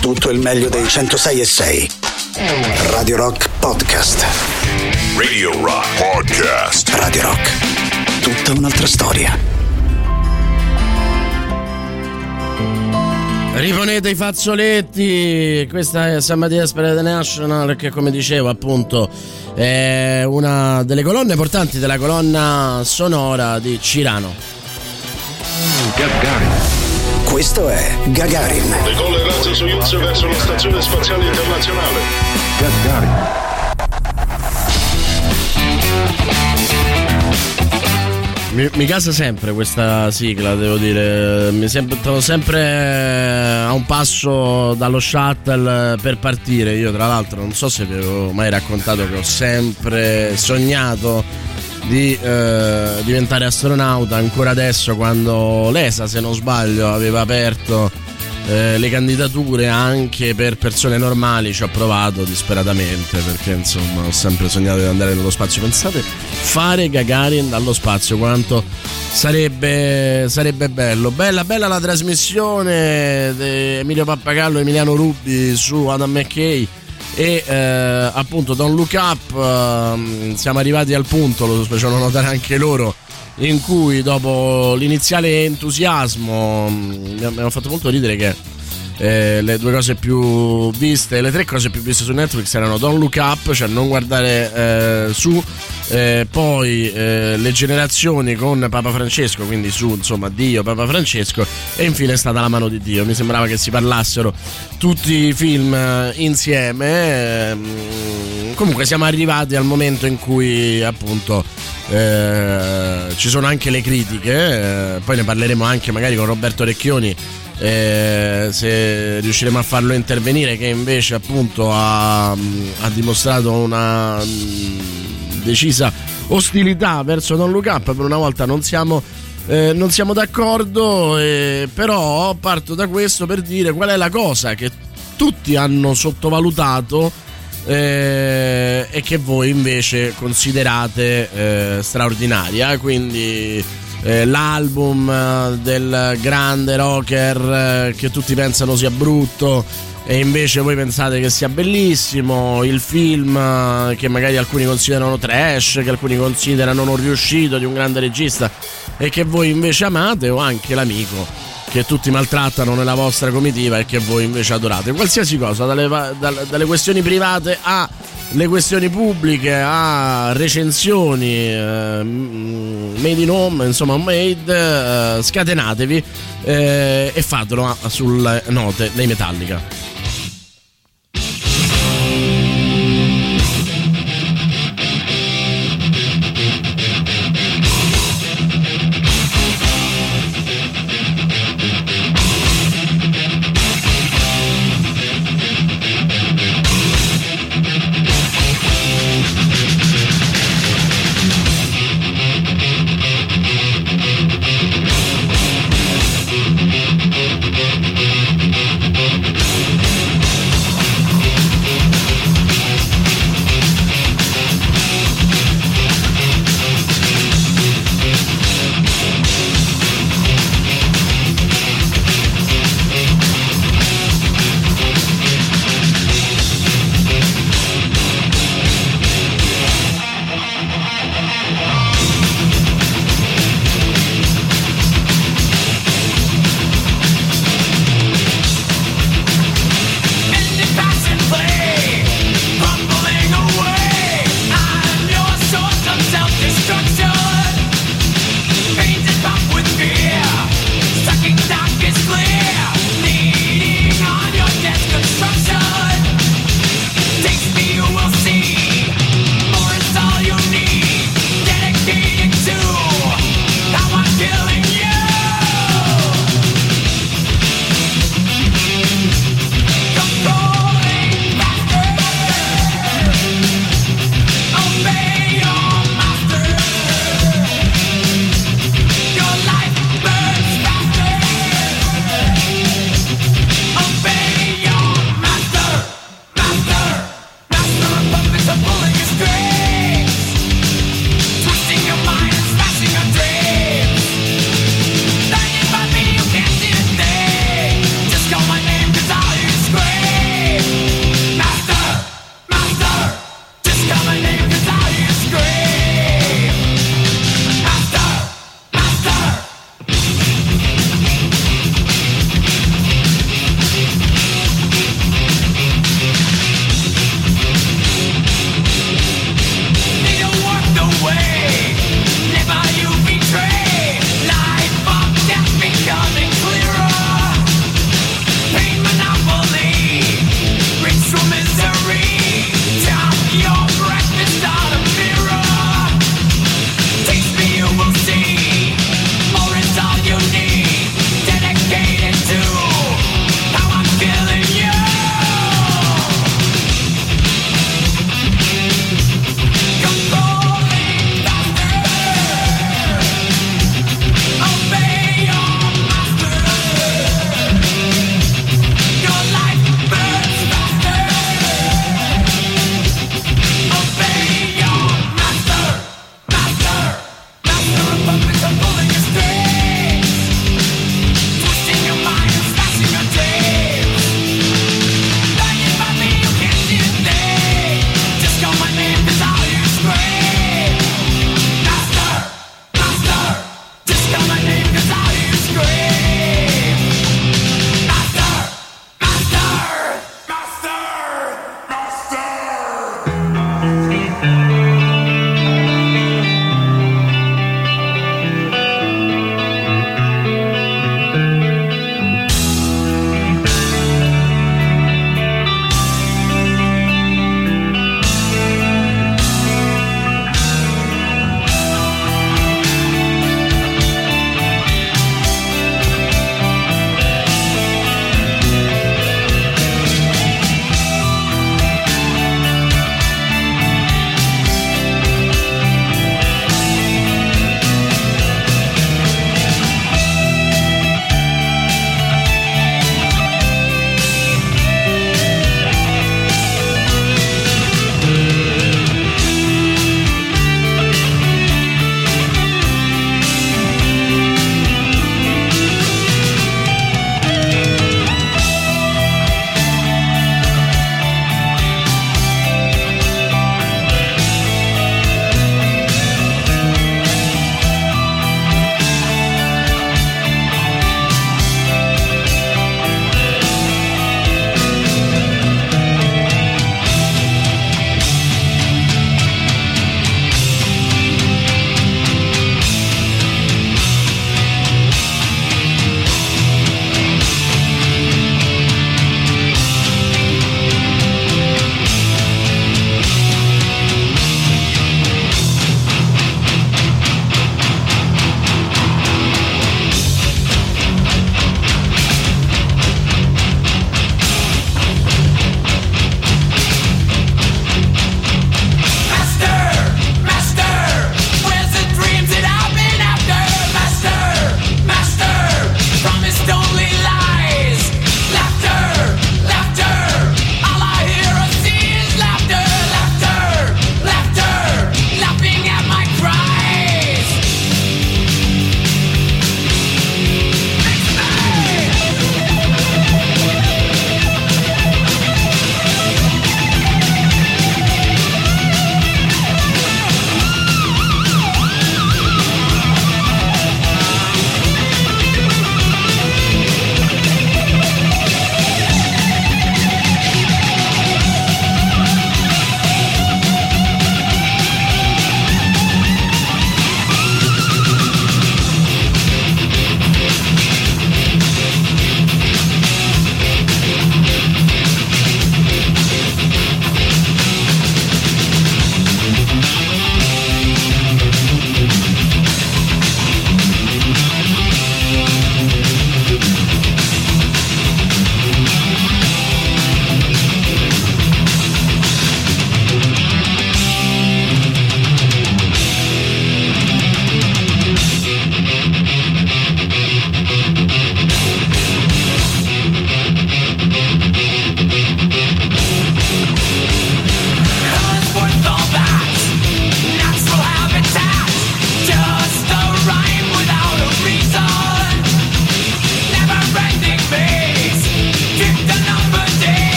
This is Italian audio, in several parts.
tutto il meglio dei 106 e 6. Radio Rock Podcast. Radio Rock Podcast. Radio Rock. Tutta un'altra storia. Riponete i fazzoletti, questa è San Mattias per the National che come dicevo appunto è una delle colonne portanti della colonna sonora di Cirano. Gagarin. Questo è Gagarin. Decolla il razzo Soyuz verso la stazione spaziale internazionale. Gagarin. Mi, mi, casa sempre questa sigla, devo dire. Mi trovo sempre a un passo dallo shuttle per partire. Io, tra l'altro, non so se vi avevo mai raccontato che ho sempre sognato di eh, diventare astronauta. Ancora adesso, quando l'ESA, se non sbaglio, aveva aperto eh, le candidature anche per persone normali ci ho provato disperatamente perché insomma ho sempre sognato di andare nello spazio pensate fare Gagarin dallo spazio quanto sarebbe, sarebbe bello bella bella la trasmissione di Emilio Pappagallo e Emiliano Rubbi su Adam McKay e eh, appunto Don't Look Up eh, siamo arrivati al punto lo facevano notare anche loro in cui dopo l'iniziale entusiasmo mm, mi hanno fatto molto ridere che eh, le due cose più viste, le tre cose più viste su Netflix erano Don't Look Up, cioè non guardare eh, su, eh, poi eh, le generazioni con Papa Francesco, quindi su insomma Dio, Papa Francesco e infine è stata la mano di Dio. Mi sembrava che si parlassero tutti i film eh, insieme. Ehm, comunque siamo arrivati al momento in cui appunto eh, ci sono anche le critiche, poi ne parleremo anche magari con Roberto Recchioni eh, se riusciremo a farlo intervenire che invece appunto ha, ha dimostrato una mm, decisa ostilità verso Don Look Up per una volta non siamo eh, non siamo d'accordo eh, però parto da questo per dire qual è la cosa che tutti hanno sottovalutato eh, e che voi invece considerate eh, straordinaria. Quindi eh, l'album eh, del grande rocker eh, che tutti pensano sia brutto e invece voi pensate che sia bellissimo, il film eh, che magari alcuni considerano trash, che alcuni considerano non riuscito di un grande regista e che voi invece amate o anche l'amico che tutti maltrattano nella vostra comitiva e che voi invece adorate. Qualsiasi cosa, dalle, dalle questioni private a le questioni pubbliche a recensioni eh, made in home, insomma made, eh, scatenatevi eh, e fatelo sulle note dei Metallica.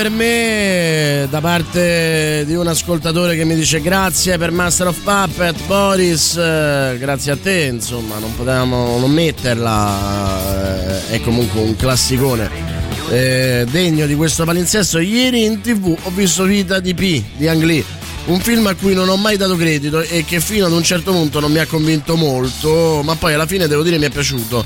Per me da parte di un ascoltatore che mi dice grazie per Master of Puppet Boris, eh, grazie a te, insomma non potevamo non metterla, eh, è comunque un classicone eh, degno di questo palinsesto. Ieri in tv ho visto Vita di P di Ang Lee, un film a cui non ho mai dato credito e che fino ad un certo punto non mi ha convinto molto, ma poi alla fine devo dire mi è piaciuto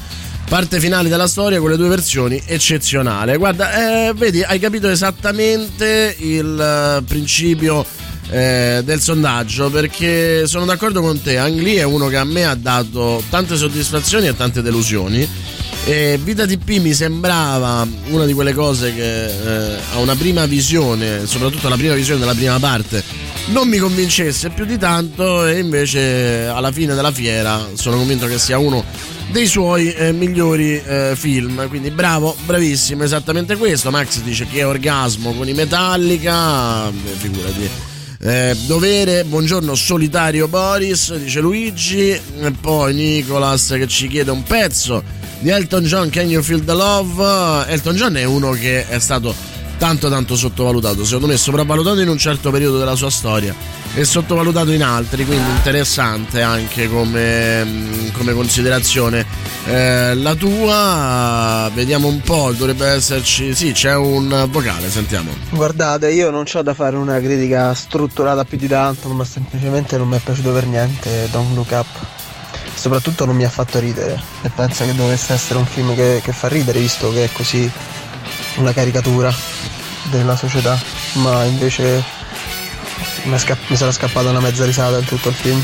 parte finale della storia con le due versioni eccezionale. Guarda, eh, vedi, hai capito esattamente il uh, principio eh, del sondaggio perché sono d'accordo con te. Ang Lee è uno che a me ha dato tante soddisfazioni e tante delusioni. E Vita TP mi sembrava una di quelle cose che eh, a una prima visione, soprattutto la prima visione della prima parte, non mi convincesse più di tanto e invece alla fine della fiera sono convinto che sia uno dei suoi eh, migliori eh, film. Quindi bravo, bravissimo, esattamente questo. Max dice che è orgasmo con i Metallica, figurati. Eh, dovere, buongiorno solitario Boris, dice Luigi, e poi Nicolas che ci chiede un pezzo di Elton John, Can You Feel the Love? Elton John è uno che è stato tanto tanto sottovalutato, secondo me sopravvalutato in un certo periodo della sua storia e sottovalutato in altri, quindi interessante anche come, mm, come considerazione. Eh, la tua, vediamo un po', dovrebbe esserci, sì, c'è un vocale, sentiamo. Guardate, io non ho da fare una critica strutturata più di tanto, ma semplicemente non mi è piaciuto per niente Don't Look Up. Soprattutto non mi ha fatto ridere e penso che dovesse essere un film che, che fa ridere visto che è così una caricatura della società, ma invece mi, scapp- mi sarà scappata una mezza risata in tutto il film.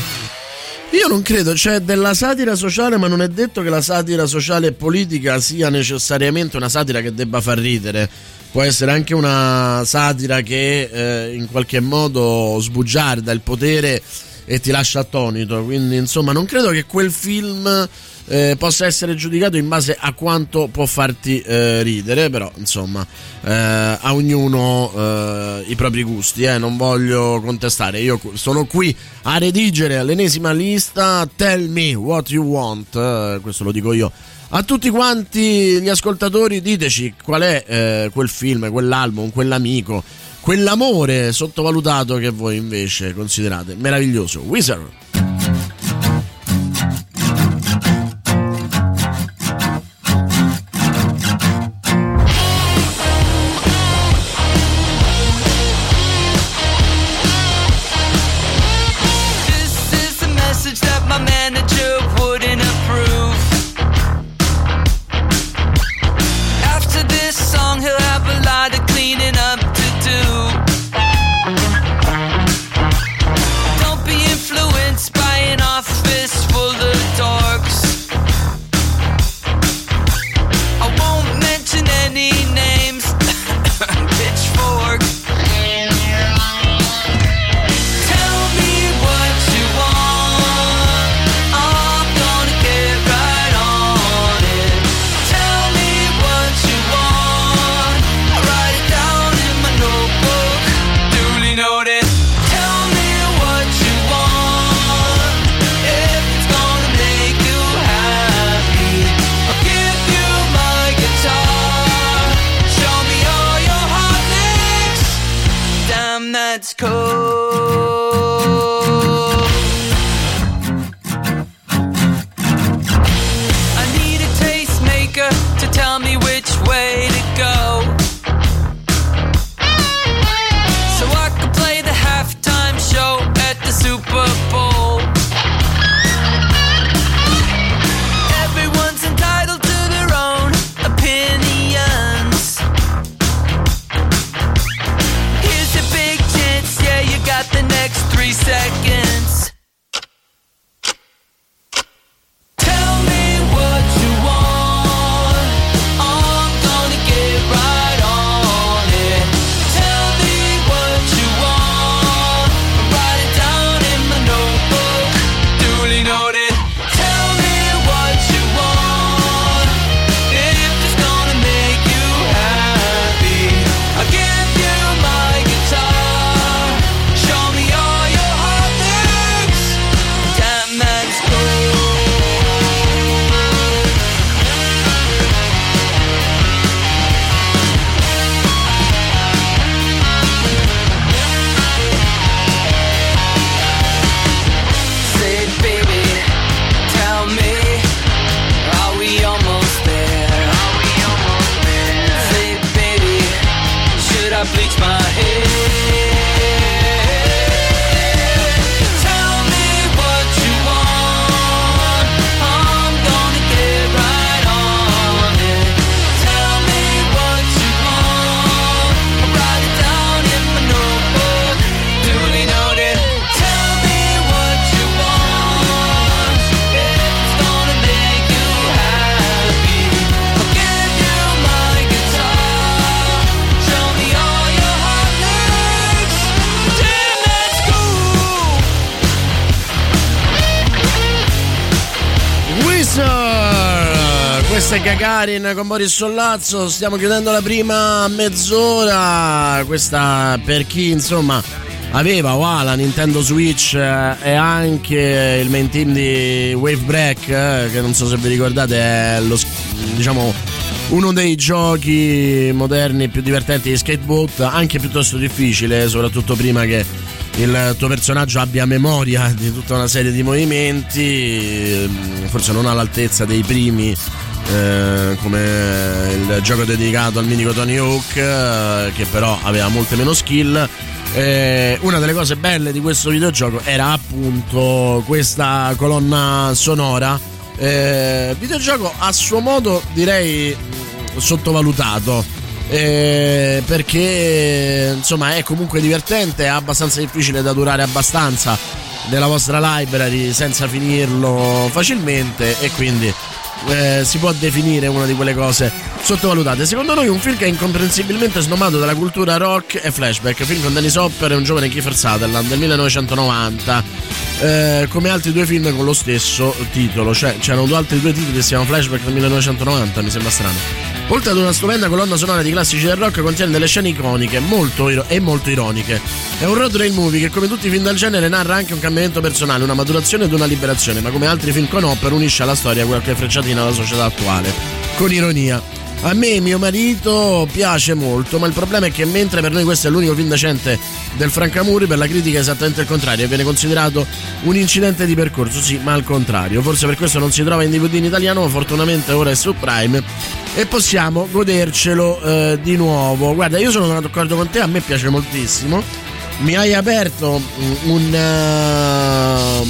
Io non credo, c'è della satira sociale, ma non è detto che la satira sociale e politica sia necessariamente una satira che debba far ridere. Può essere anche una satira che eh, in qualche modo sbugiarda il potere e ti lascia attonito. Quindi, insomma, non credo che quel film eh, possa essere giudicato in base a quanto può farti eh, ridere, però insomma eh, a ognuno eh, i propri gusti, eh, non voglio contestare, io sono qui a redigere l'ennesima lista, tell me what you want, eh, questo lo dico io. A tutti quanti gli ascoltatori diteci qual è quel film, quell'album, quell'amico, quell'amore sottovalutato che voi invece considerate meraviglioso. Wizard. È Gagarin con Boris Sollazzo. Stiamo chiudendo la prima mezz'ora. Questa per chi insomma aveva ha la Nintendo Switch eh, e anche il main team di Wave Break, eh, che non so se vi ricordate, è lo, diciamo uno dei giochi moderni più divertenti di skateboard, anche piuttosto difficile, soprattutto prima che il tuo personaggio abbia memoria di tutta una serie di movimenti, mm, forse non all'altezza dei primi. Eh, come il gioco dedicato al mitico Tony Hawk, eh, che però aveva molte meno skill. Eh, una delle cose belle di questo videogioco era appunto questa colonna sonora. Eh, videogioco a suo modo direi mm, sottovalutato perché insomma è comunque divertente, è abbastanza difficile da durare abbastanza nella vostra library senza finirlo facilmente e quindi eh, si può definire una di quelle cose sottovalutate. Secondo noi un film che è incomprensibilmente snomato dalla cultura rock e flashback, film con Dennis Hopper e un giovane Kiefer Sutherland del 1990, eh, come altri due film con lo stesso titolo, cioè c'erano altri due titoli che si chiamano Flashback del 1990, mi sembra strano. Oltre ad una stupenda colonna sonora di classici del rock, contiene delle scene iconiche molto iro- e molto ironiche. È un road rail movie che, come tutti i film del genere, narra anche un cambiamento personale, una maturazione ed una liberazione, ma come altri film con Hopper unisce alla storia qualche frecciatina alla società attuale. Con ironia. A me mio marito piace molto, ma il problema è che mentre per noi questo è l'unico film decente del Francamuri, per la critica è esattamente il contrario, viene considerato un incidente di percorso, sì, ma al contrario. Forse per questo non si trova in DVD in italiano, ma fortunatamente ora è su Prime e possiamo godercelo eh, di nuovo. Guarda, io sono d'accordo con te, a me piace moltissimo. Mi hai aperto un, uh,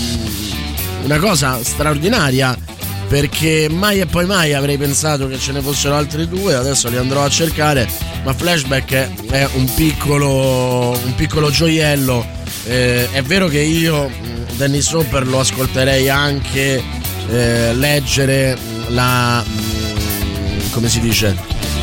una cosa straordinaria perché mai e poi mai avrei pensato che ce ne fossero altri due, adesso li andrò a cercare, ma Flashback è un piccolo, un piccolo gioiello. Eh, è vero che io Dennis Hopper lo ascolterei anche eh, leggere la come si dice,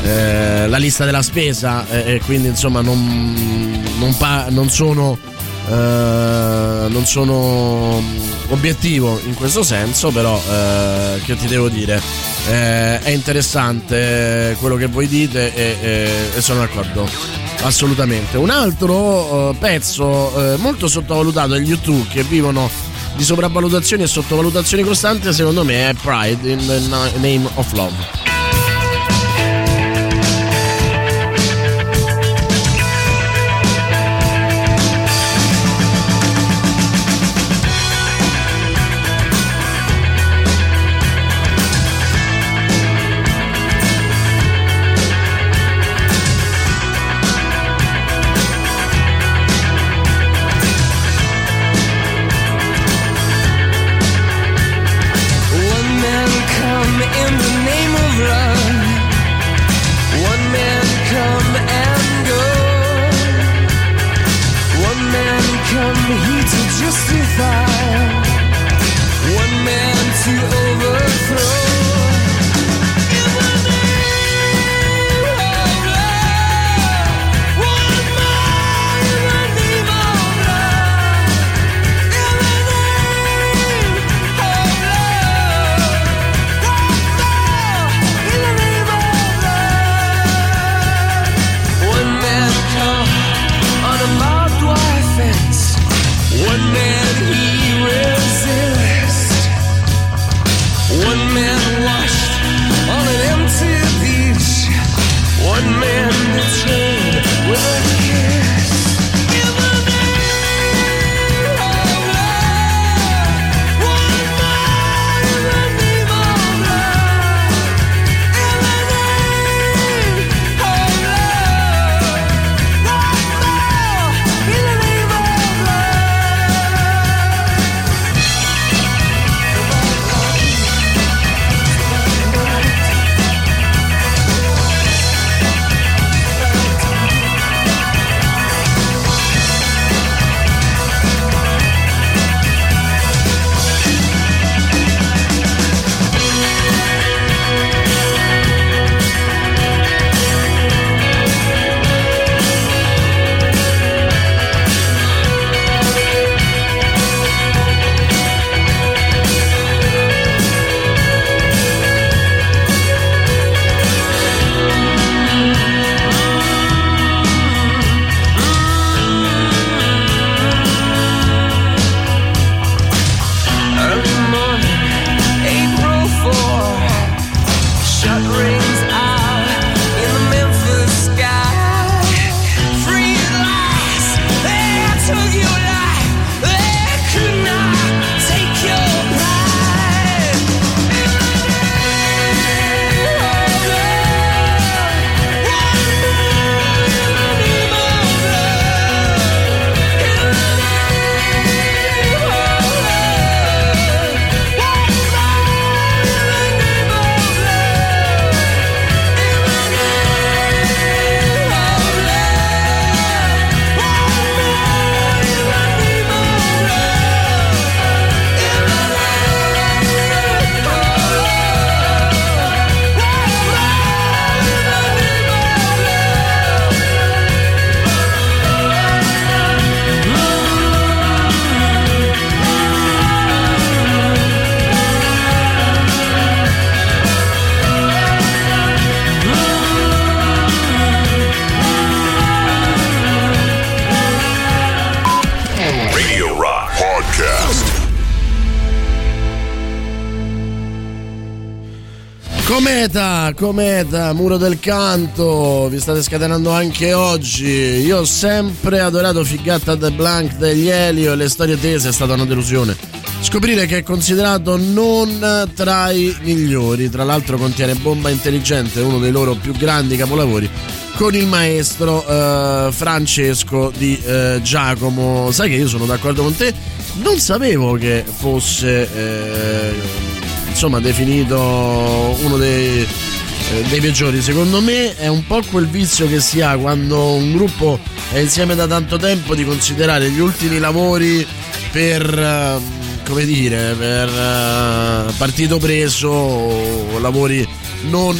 eh, la lista della spesa e, e quindi insomma non, non, pa- non sono... Uh, non sono obiettivo in questo senso, però uh, che ti devo dire? Uh, è interessante quello che voi dite e, e, e sono d'accordo. Assolutamente. Un altro pezzo molto sottovalutato degli YouTube che vivono di sopravvalutazioni e sottovalutazioni costanti, secondo me, è Pride in the Name of Love. Cometa, Muro del Canto, vi state scatenando anche oggi. Io ho sempre adorato Figatta de Blanc degli Elio e le storie tese è stata una delusione. Scoprire che è considerato non tra i migliori, tra l'altro contiene Bomba Intelligente, uno dei loro più grandi capolavori, con il maestro eh, Francesco di eh, Giacomo. Sai che io sono d'accordo con te? Non sapevo che fosse eh, insomma definito uno dei, eh, dei peggiori. Secondo me è un po' quel vizio che si ha quando un gruppo è insieme da tanto tempo di considerare gli ultimi lavori per eh, come dire, per uh, partito preso o lavori non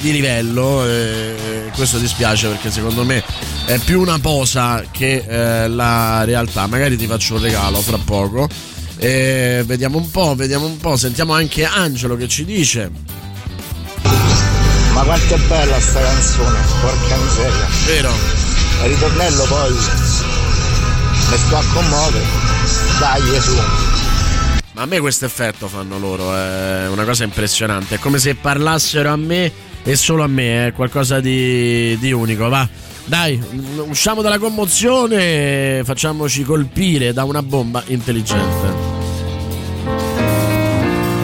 di livello. E questo dispiace perché secondo me è più una posa che la realtà. Magari ti faccio un regalo fra poco. E vediamo un po', vediamo un po'. Sentiamo anche Angelo che ci dice. Quanto è bella sta canzone, porca miseria. Vero? Il ritornello poi mi sto a commuovere. Dai Gesù. Ma a me questo effetto fanno loro, è una cosa impressionante. È come se parlassero a me e solo a me, è qualcosa di, di unico. Va, dai, usciamo dalla commozione e facciamoci colpire da una bomba intelligente.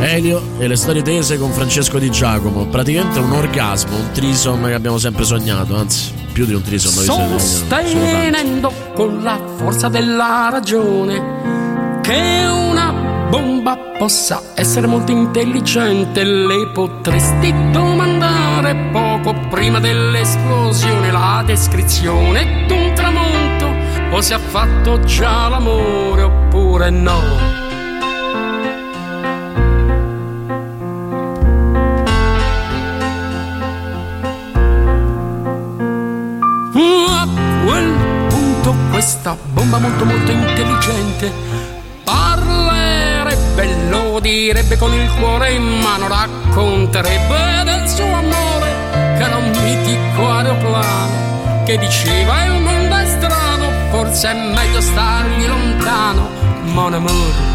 Elio e le storie tese con Francesco Di Giacomo. Praticamente un orgasmo, un trisom che abbiamo sempre sognato, anzi, più di un trisom. Sostenendo con la forza della ragione che una bomba possa essere molto intelligente, le potresti domandare poco prima dell'esplosione la descrizione d'un tramonto, o se ha fatto già l'amore oppure no. Questa bomba molto molto intelligente parlerebbe, lo direbbe con il cuore in mano, racconterebbe del suo amore, che era un mitico aeroplano, che diceva il mondo è strano, forse è meglio stargli lontano, mon amour.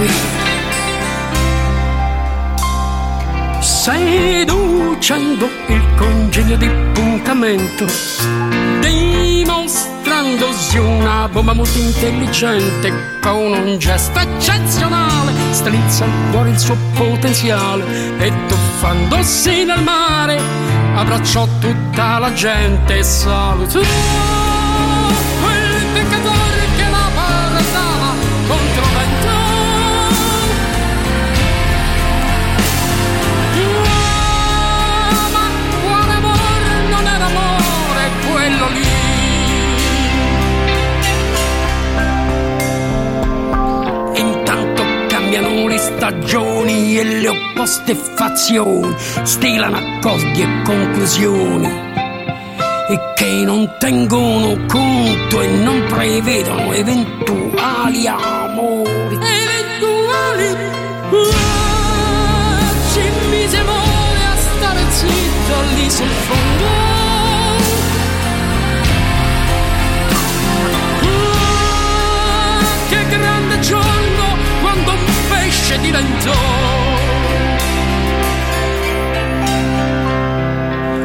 Qui seducendo il congegno di puntamento dimostrandosi una bomba molto intelligente con un gesto eccezionale strizza al cuore il suo potenziale e tuffandosi nel mare abbracciò tutta la gente e salutò quel peccatore che la portava contro stagioni e le opposte fazioni stilano accordi e conclusioni e che non tengono conto e non prevedono eventuali amori. Eventuali Ah, ci mise a stare zitto lì sul fondo. Pesce diventò.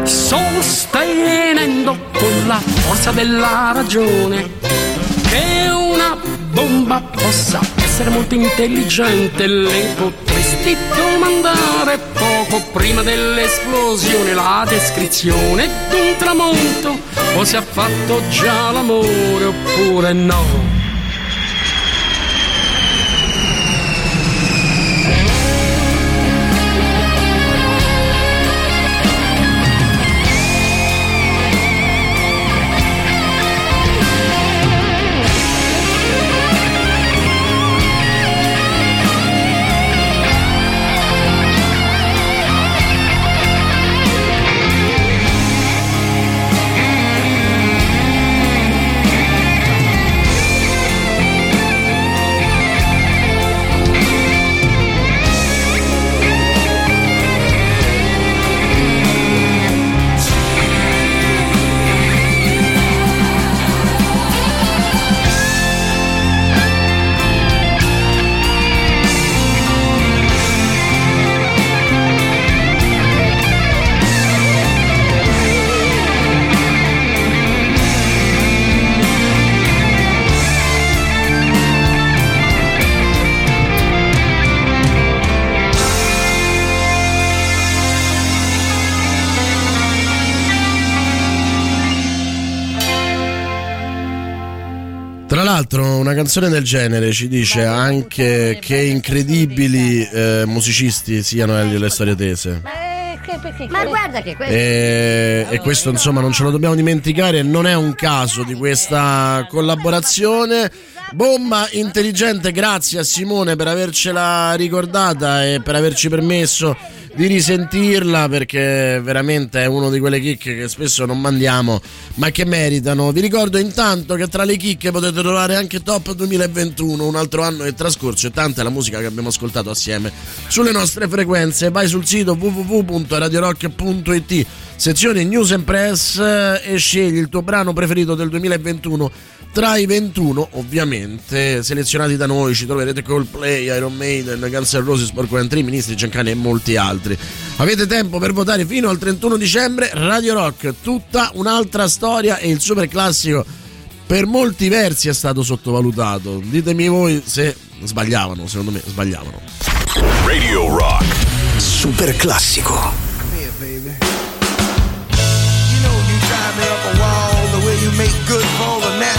Sostenendo con la forza della ragione che una bomba possa essere molto intelligente, le potresti domandare poco prima dell'esplosione la descrizione d'un tramonto, o se ha fatto già l'amore oppure no. Canzone del genere ci dice anche che incredibili eh, musicisti siano Elio e le storie tese. Ma guarda che questo. E, e questo insomma non ce lo dobbiamo dimenticare, non è un caso di questa collaborazione. Bomba intelligente, grazie a Simone per avercela ricordata e per averci permesso di risentirla perché veramente è uno di quelle chicche che spesso non mandiamo ma che meritano. Vi ricordo intanto che tra le chicche potete trovare anche Top 2021, un altro anno è trascorso e tanta è la musica che abbiamo ascoltato assieme sulle nostre frequenze. Vai sul sito www.radiorock.it, sezione News and Press e scegli il tuo brano preferito del 2021 tra i 21 ovviamente selezionati da noi ci troverete Coldplay, Iron Maiden, Guns N' Roses, Porco Tree, Ministri Giancani e molti altri. Avete tempo per votare fino al 31 dicembre? Radio Rock tutta un'altra storia e il super classico per molti versi è stato sottovalutato. Ditemi voi se sbagliavano secondo me sbagliavano. Radio Rock. Super classico. You know you drive me up a wall the way you make good for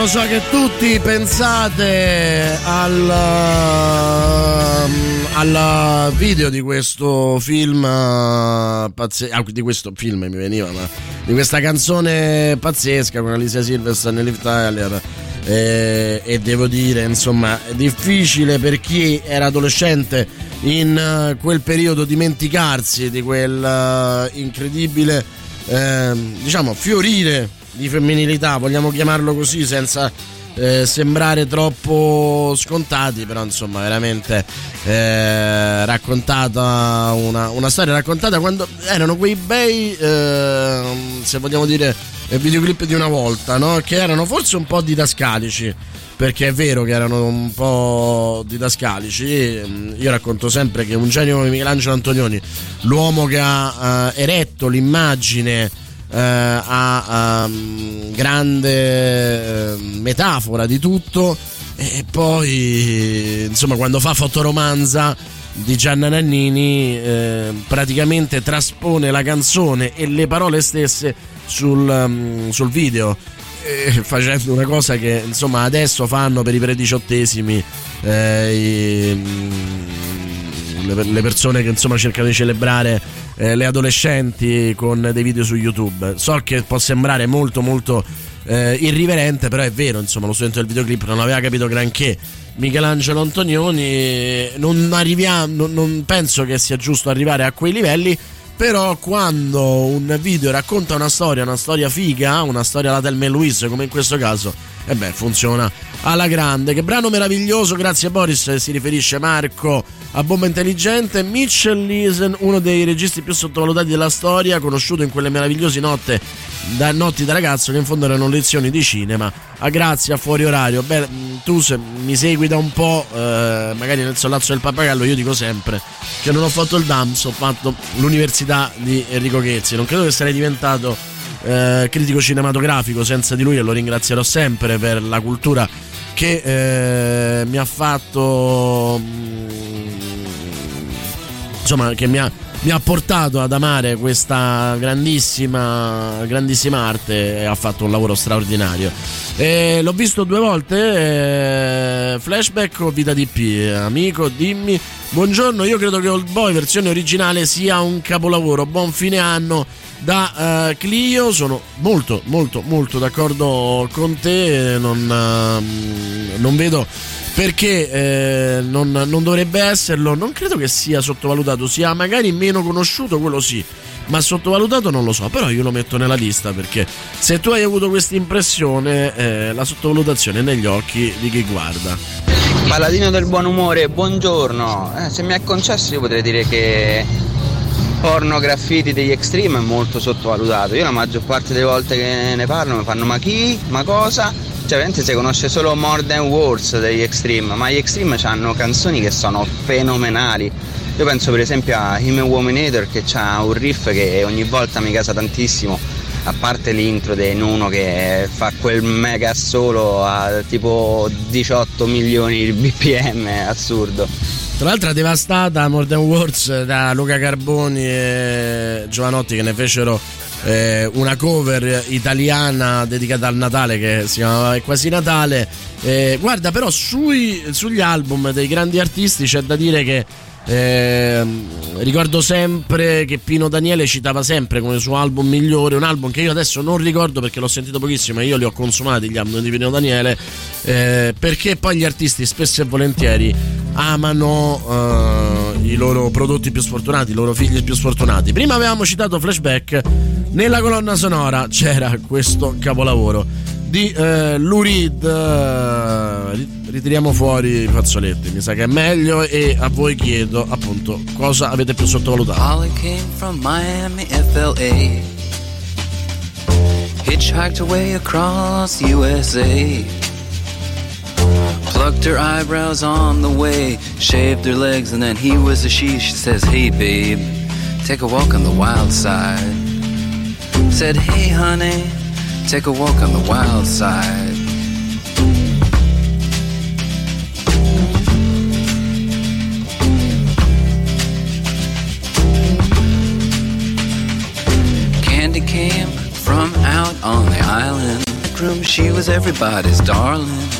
Lo so, che tutti pensate al, um, al video di questo film uh, pazzesco, ah, di questo film mi veniva, ma di questa canzone pazzesca con Alicia Silverstone e Liv Tyler. Eh, e devo dire, insomma, difficile per chi era adolescente in quel periodo dimenticarsi di quel incredibile, eh, diciamo, fiorire di femminilità, vogliamo chiamarlo così senza eh, sembrare troppo scontati, però insomma veramente eh, raccontata una, una, storia raccontata quando erano quei bei, eh, se vogliamo dire, videoclip di una volta, no? che erano forse un po' didascalici. Perché è vero che erano un po' didascalici. Io racconto sempre che un genio come Michelangelo Antonioni, l'uomo che ha eh, eretto l'immagine a, um, grande eh, metafora di tutto. E poi insomma quando fa fotoromanza di Gianna Nannini eh, praticamente traspone la canzone e le parole stesse sul, um, sul video eh, facendo una cosa che insomma adesso fanno per i prediciottesimi eh, i, mm, le, le persone che insomma cercano di celebrare eh, le adolescenti con dei video su YouTube. So che può sembrare molto molto eh, irriverente, però è vero, insomma, lo studente del videoclip non aveva capito granché. Michelangelo Antonioni, non, arriviamo, non, non penso che sia giusto arrivare a quei livelli però quando un video racconta una storia, una storia figa, una storia alla Telme Luis, come in questo caso, e beh, funziona alla grande. Che brano meraviglioso, grazie Boris, si riferisce Marco a Bomba Intelligente. Mitchell Leeson, uno dei registi più sottovalutati della storia, conosciuto in quelle meravigliose notte da notti da ragazzo che in fondo erano lezioni di cinema. A grazie a fuori orario. Beh, tu se mi segui da un po', eh, magari nel sollazzo del pappagallo, io dico sempre che non ho fatto il DAMS, ho fatto l'università di Enrico Chezzi. Non credo che sarei diventato eh, critico cinematografico senza di lui e lo ringrazierò sempre per la cultura che eh, mi ha fatto mm, insomma che mi ha, mi ha, portato ad amare questa grandissima grandissima arte e ha fatto un lavoro straordinario e l'ho visto due volte eh, flashback o vita DP amico dimmi buongiorno io credo che Old Boy versione originale sia un capolavoro buon fine anno da uh, Clio. Sono molto, molto, molto d'accordo con te. Non, uh, non vedo perché eh, non, non, dovrebbe esserlo. Non credo che sia sottovalutato, sia magari meno conosciuto, quello sì. Ma sottovalutato non lo so, però io lo metto nella lista perché se tu hai avuto questa impressione, eh, la sottovalutazione è negli occhi di chi guarda. Paladino del buon umore, buongiorno. Eh, se mi è concesso io potrei dire che porno graffiti degli extreme è molto sottovalutato. Io la maggior parte delle volte che ne parlo mi fanno ma chi? Ma cosa? Cioè veramente si conosce solo More Than Words degli extreme, ma gli extreme hanno canzoni che sono fenomenali. Io penso per esempio a Him Wominator che ha un riff che ogni volta mi casa tantissimo, a parte l'intro di Nuno che fa quel mega solo a tipo 18 milioni di bpm, assurdo. Tra l'altro devastata Modern Wars da Luca Carboni e Giovanotti che ne fecero eh, una cover italiana dedicata al Natale che si chiamava È quasi Natale. Eh, guarda, però sui, sugli album dei grandi artisti c'è da dire che eh, ricordo sempre che Pino Daniele citava sempre come suo album migliore, un album che io adesso non ricordo perché l'ho sentito pochissimo e io li ho consumati gli album di Pino Daniele, eh, perché poi gli artisti spesso e volentieri amano eh, i loro prodotti più sfortunati, i loro figli più sfortunati. Prima avevamo citato Flashback, nella colonna sonora c'era questo capolavoro di eh, Lurid. Eh, ritiriamo fuori i fazzoletti, mi sa che è meglio e a voi chiedo appunto cosa avete più sottovalutato. Holly came from Miami, FLA. Hitchhiked away across USA. Plucked her eyebrows on the way, shaved her legs, and then he was a she. She says, Hey babe, take a walk on the wild side. Said, Hey honey, take a walk on the wild side. Candy came from out on the island workroom, she was everybody's darling.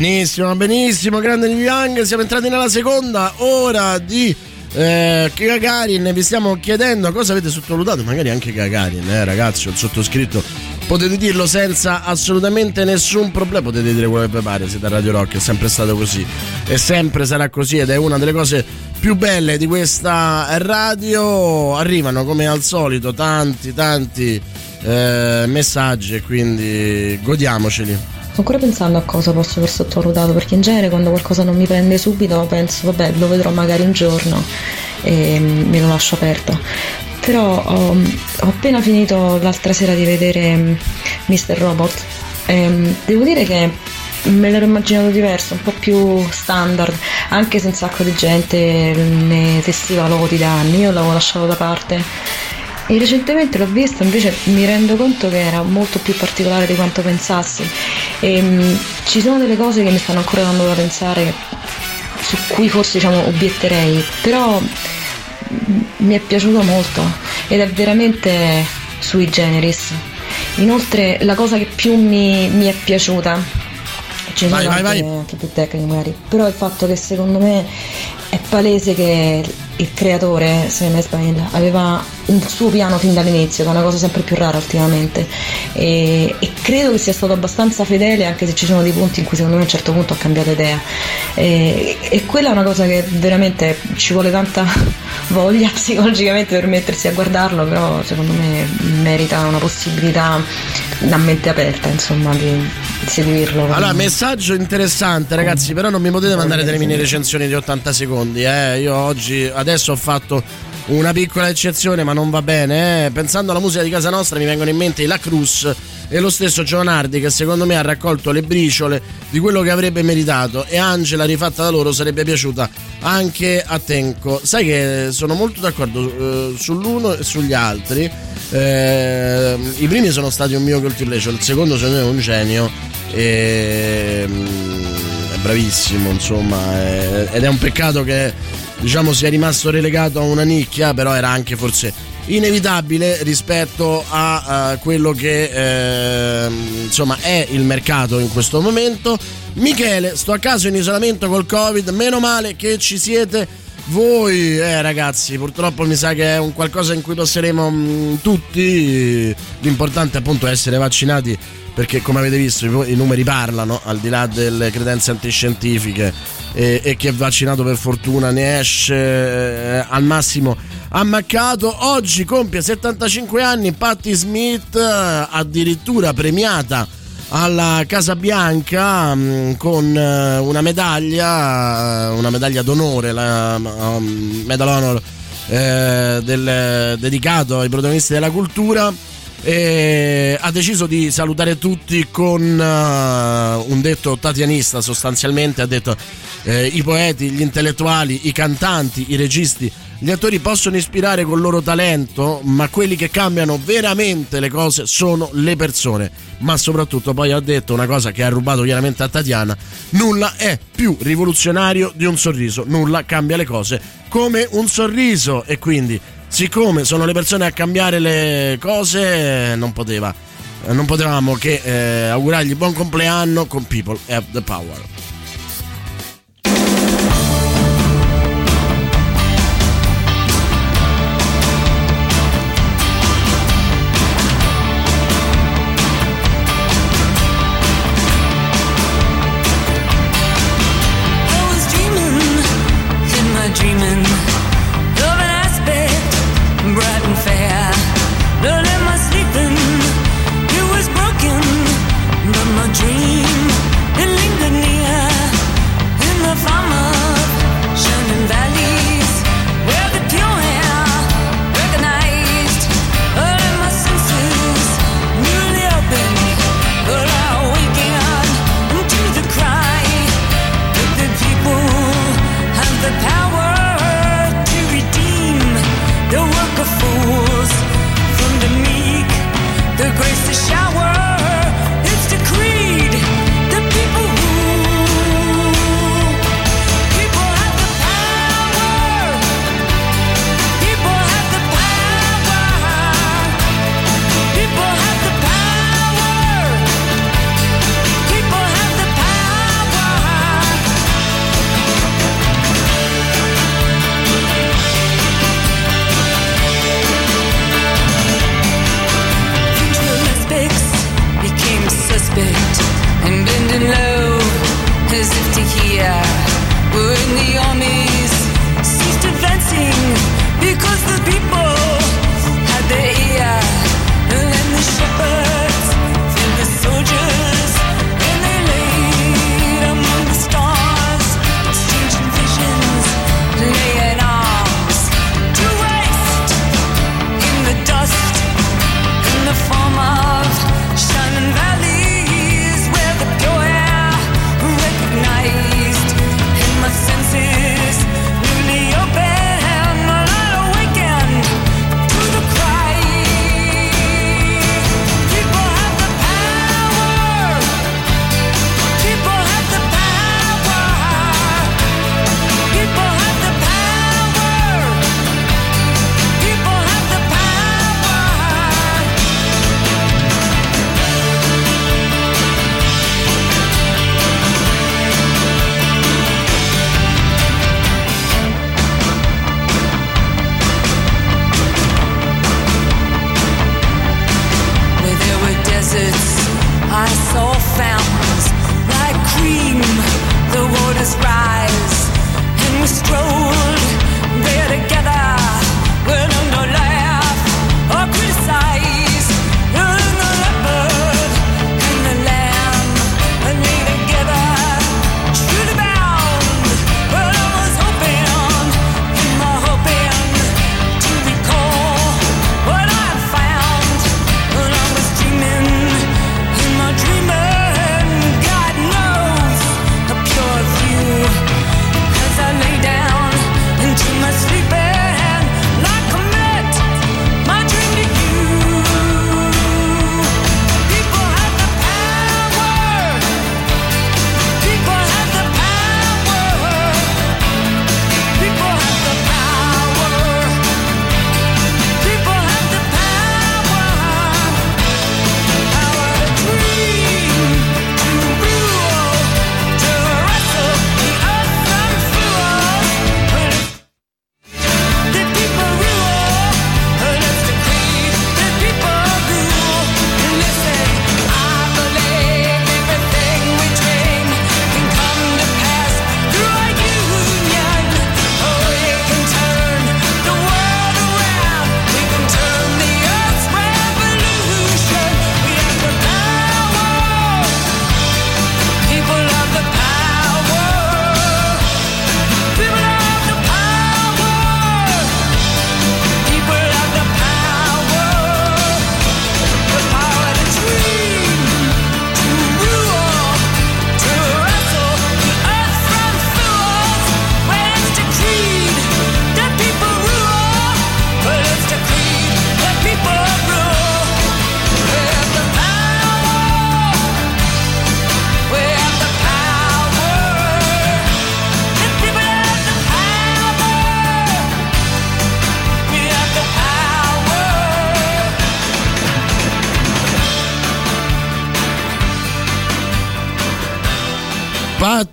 benissimo, benissimo. Grande New Young. Siamo entrati nella seconda ora di eh, Gagarin. Vi stiamo chiedendo cosa avete sottovalutato. Magari anche Gagarin, eh, ragazzi. Ho sottoscritto. Potete dirlo senza assolutamente nessun problema. Potete dire quello che vi pare. Siete a Radio Rock. È sempre stato così. E sempre sarà così. Ed è una delle cose più belle di questa radio. Arrivano come al solito tanti, tanti eh, messaggi. E quindi godiamoceli. Sto ancora pensando a cosa posso aver sottovalutato, perché in genere quando qualcosa non mi prende subito penso, vabbè, lo vedrò magari un giorno e me lo lascio aperto. Però ho, ho appena finito l'altra sera di vedere Mr. Robot. E devo dire che me l'ero immaginato diverso, un po' più standard, anche se un sacco di gente ne testiva lodi da anni, io l'avevo lasciato da parte. E recentemente l'ho visto, invece mi rendo conto che era molto più particolare di quanto pensassi. E, mh, ci sono delle cose che mi stanno ancora dando da pensare, su cui forse diciamo obietterei, però mh, mi è piaciuto molto ed è veramente sui generis. Inoltre la cosa che più mi, mi è piaciuta Vai, sono vai, anche, vai. anche più tecniche magari, però il fatto che secondo me è palese che il creatore, Sam Esmail, aveva un suo piano fin dall'inizio, che è una cosa sempre più rara ultimamente e, e credo che sia stato abbastanza fedele anche se ci sono dei punti in cui secondo me a un certo punto ha cambiato idea e, e quella è una cosa che veramente ci vuole tanta voglia psicologicamente per mettersi a guardarlo, però secondo me merita una possibilità a mente aperta insomma di seguirlo. Allora, messaggio interessante, ragazzi. Però non mi potete mandare delle mini recensioni di 80 secondi. Secondi. Eh. Io oggi, adesso ho fatto una piccola eccezione, ma non va bene. Eh. Pensando alla musica di casa nostra, mi vengono in mente i La Cruz e lo stesso Giovanardi, che secondo me ha raccolto le briciole di quello che avrebbe meritato. E Angela, rifatta da loro, sarebbe piaciuta anche a Tenco. Sai che sono molto d'accordo eh, sull'uno e sugli altri. Eh, I primi sono stati un mio guilty pleasure, il secondo secondo me è un genio. E, è bravissimo, insomma, è, ed è un peccato che diciamo sia rimasto relegato a una nicchia, però era anche forse inevitabile rispetto a, a quello che eh, insomma è il mercato in questo momento. Michele, sto a caso in isolamento col Covid, meno male che ci siete voi. Eh ragazzi, purtroppo mi sa che è un qualcosa in cui passeremo mh, mm, tutti. L'importante appunto è essere vaccinati perché come avete visto i, numeri parlano, al di là delle credenze antiscientifiche e, e chi è vaccinato per fortuna ne esce eh, al massimo ammaccato. Oggi compie 75 anni Patti Smith, addirittura premiata alla Casa Bianca mm, con eh, una medaglia, una medaglia d'onore, la um, Medal Honor eh, del, dedicato ai protagonisti della cultura e ha deciso di salutare tutti con uh, un detto tatianista sostanzialmente ha detto eh, i poeti, gli intellettuali, i cantanti, i registi, gli attori possono ispirare col loro talento, ma quelli che cambiano veramente le cose sono le persone. Ma soprattutto poi ha detto una cosa che ha rubato chiaramente a Tatiana, nulla è più rivoluzionario di un sorriso, nulla cambia le cose come un sorriso e quindi siccome sono le persone a cambiare le cose, non poteva. Non potevamo che eh, augurargli buon compleanno con People Have the Power.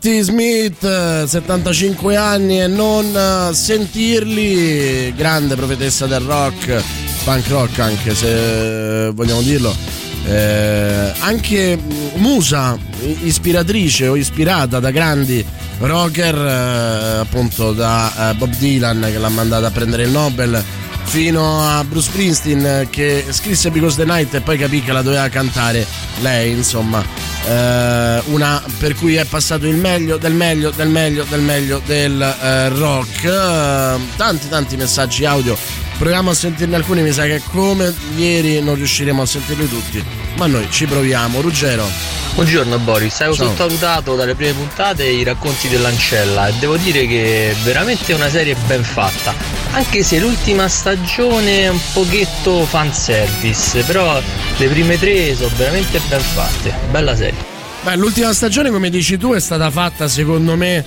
Patti Smith, 75 anni e non eh, sentirli, grande profetessa del rock, punk rock anche se vogliamo dirlo. Eh, anche musa, ispiratrice o ispirata da grandi rocker, eh, appunto da eh, Bob Dylan che l'ha mandata a prendere il Nobel fino a Bruce Springsteen che scrisse Because the Night e poi capì che la doveva cantare lei, insomma, eh, una per cui è passato il meglio del meglio del meglio del meglio del eh, rock. Eh, tanti tanti messaggi audio. Proviamo a sentirne alcuni, mi sa che come ieri non riusciremo a sentirli tutti, ma noi ci proviamo. Ruggero. Buongiorno Boris, avevo Ciao. sottovalutato dalle prime puntate i racconti dell'Ancella e devo dire che è veramente una serie ben fatta, anche se l'ultima stagione è un pochetto fanservice, però le prime tre sono veramente ben fatte, bella serie. Beh, l'ultima stagione, come dici tu, è stata fatta secondo me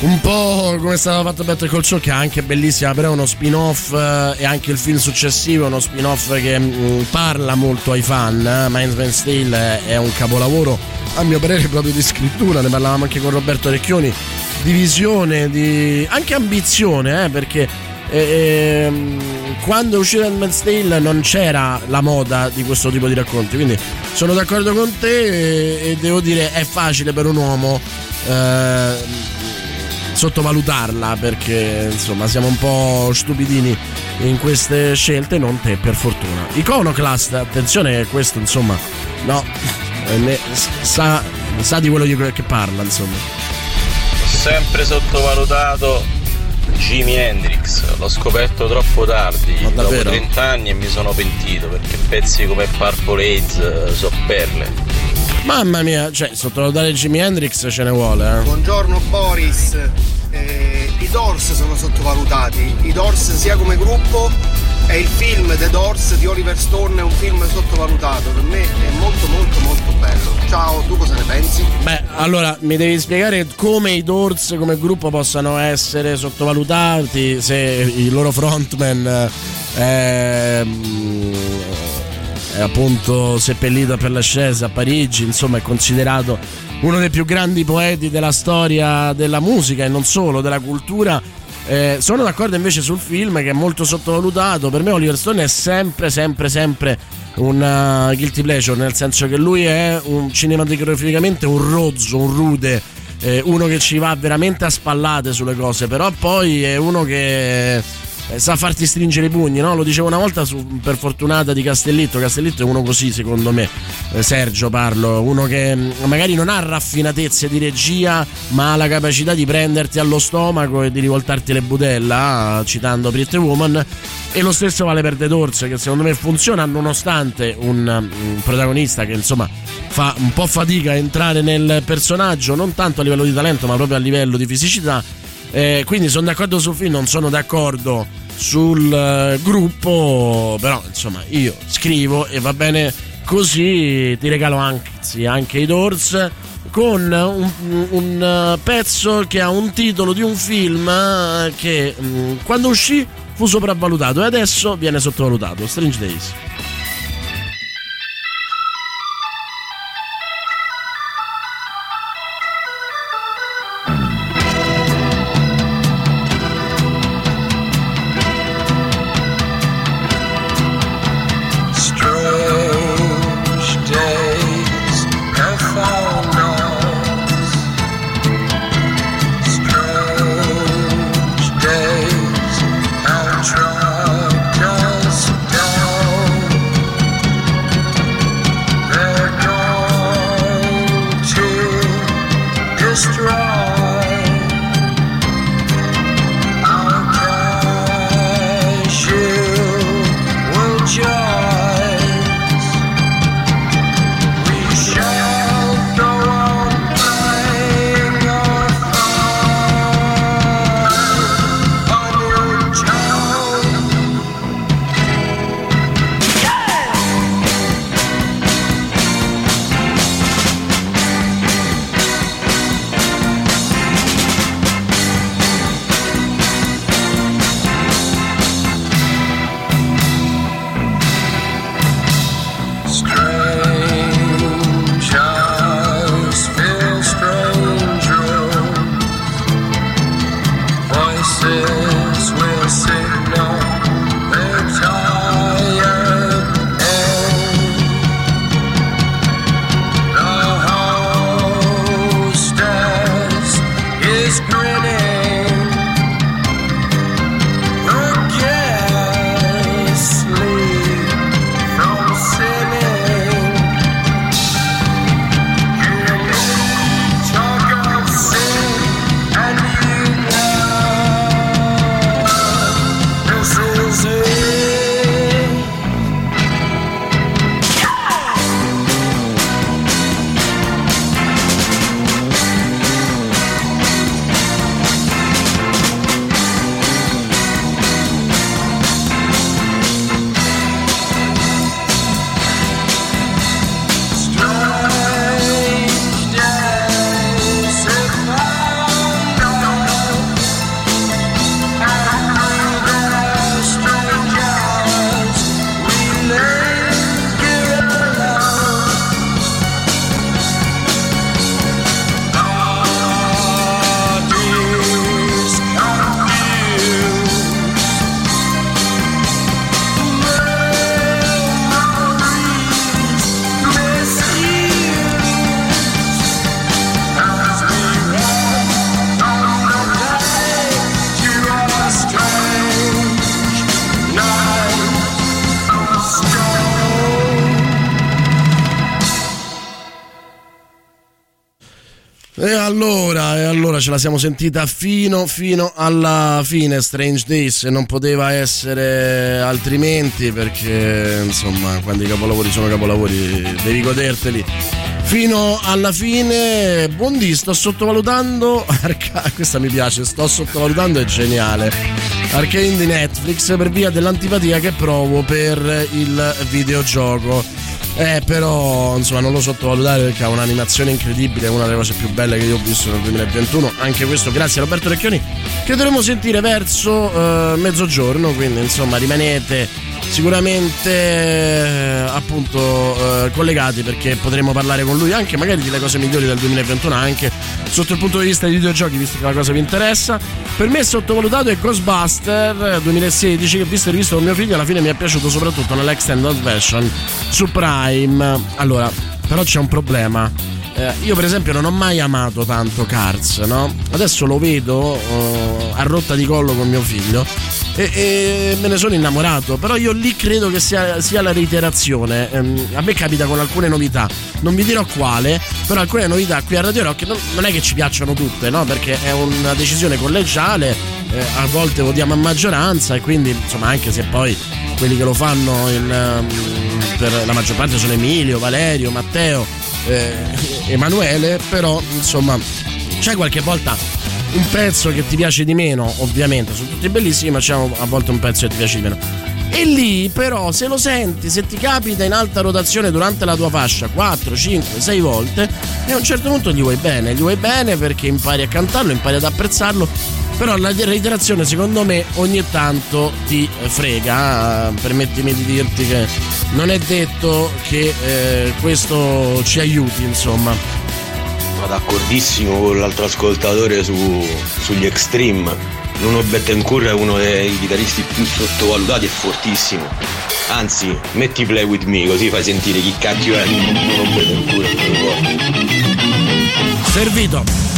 un po' come è stato fatto Better Call Saul, che è anche bellissima, però è uno spin-off eh, e anche il film successivo è uno spin-off che mm, parla molto ai fan. Eh? Mind's Tale è un capolavoro, a mio parere, proprio di scrittura. Ne parlavamo anche con Roberto Recchioni. Di visione, di anche ambizione, eh? perché eh, ehm, quando è uscito Handmaid's Tale non c'era la moda di questo tipo di racconti quindi sono d'accordo con te e, e devo dire è facile per un uomo eh, sottovalutarla perché insomma siamo un po' stupidini in queste scelte non te per fortuna Iconoclast attenzione questo insomma no eh, ne- sa, sa di quello di che parla insomma sempre sottovalutato Jimi Hendrix, l'ho scoperto troppo tardi, dopo davvero? 30 anni e mi sono pentito perché pezzi come Purple Haze so perle. Mamma mia cioè sottovalutare Jimi Hendrix ce ne vuole eh. Buongiorno Boris, Eh, i Doors sono sottovalutati, i Doors sia come gruppo e il film The Doors di Oliver Stone è un film sottovalutato, per me è molto molto molto bello. Ciao, tu cosa ne pensi? Beh, allora mi devi spiegare come i Doors come gruppo possano essere sottovalutati se il loro frontman eh, è, è appunto seppellito per la Chaise a Parigi, insomma è considerato uno dei più grandi poeti della storia della musica e non solo, della cultura. Eh, sono d'accordo invece sul film che è molto sottovalutato. Per me Oliver Stone è sempre, sempre, sempre un uh, guilty pleasure, nel senso che lui è un, cinematograficamente un rozzo, un rude, eh, uno che ci va veramente a spallate sulle cose, però poi è uno che eh, sa farti stringere i pugni, no? Lo dicevo una volta su, per fortunata di Castellitto. Castellitto è uno così, secondo me. Eh, Sergio parlo, uno che mh, magari non ha raffinatezze di regia, ma ha la capacità di prenderti allo stomaco e di rivoltarti le budella, citando Pretty Woman. E lo stesso vale per The Doors, che secondo me funziona nonostante un, un protagonista che insomma fa un po' fatica a entrare nel personaggio, non tanto a livello di talento, ma proprio a livello di fisicità. Eh, quindi sono d'accordo sul film, non sono d'accordo sul eh, gruppo, però insomma io scrivo e va bene così, ti regalo anzi anche i Doors con un, un, eh, pezzo che ha un titolo di un film eh, che mm, quando uscì fu sopravvalutato e adesso viene sottovalutato, Strange Days. Allora, ce la siamo sentita fino, fino alla fine Strange Days e non poteva essere altrimenti perché insomma quando i capolavori sono capolavori devi goderteli. Fino alla fine Bondi sto sottovalutando Arca- questa mi piace sto sottovalutando è geniale. Arcane di Netflix per via dell'antipatia che provo per il videogioco eh, però, insomma, non lo sottovalutare perché ha un'animazione incredibile, una delle cose più belle che io ho visto nel 2021. Anche questo grazie a Roberto Recchioni, che dovremo sentire verso eh, mezzogiorno. Quindi, insomma, rimanete sicuramente eh, appunto eh, collegati perché potremo parlare con lui anche magari delle cose migliori del 2021 anche sotto il punto di vista dei videogiochi visto che la cosa vi interessa. Per me sottovalutato è Ghostbuster 2016 che visto e rivisto con mio figlio alla fine mi è piaciuto soprattutto nell'extended version su Prime. Allora però c'è un problema. Eh, io per esempio non ho mai amato tanto Cars no? adesso lo vedo eh, a rotta di collo con mio figlio e, e me ne sono innamorato. Però io lì credo che sia, sia la reiterazione. Ehm, a me capita con alcune novità, non vi dirò quale, però alcune novità qui a Radio Rock non, non è che ci piacciono tutte, no? Perché è una decisione collegiale, eh, a volte votiamo a maggioranza e quindi insomma anche se poi quelli che lo fanno in, ehm, per la maggior parte sono Emilio, Valerio, Matteo, eh, Emanuele, però insomma c'è qualche volta un pezzo che ti piace di meno, ovviamente, sono tutti bellissimi, ma c'è a volte un pezzo che ti piace di meno. E lì però se lo senti, se ti capita in alta rotazione durante la tua fascia 4, 5, 6 volte, e a un certo punto gli vuoi bene, gli vuoi bene perché impari a cantarlo, impari ad apprezzarlo, però la reiterazione secondo me ogni tanto ti frega, permettimi di dirti che non è detto che eh, questo ci aiuti, insomma. Ma d'accordissimo con l'altro ascoltatore su, sugli Extreme. Nuno Bettencourt è uno dei chitarristi più sottovalutati e fortissimo. Anzi, metti play with me così fai sentire chi cacchio è Nuno Bettencourt. Servito.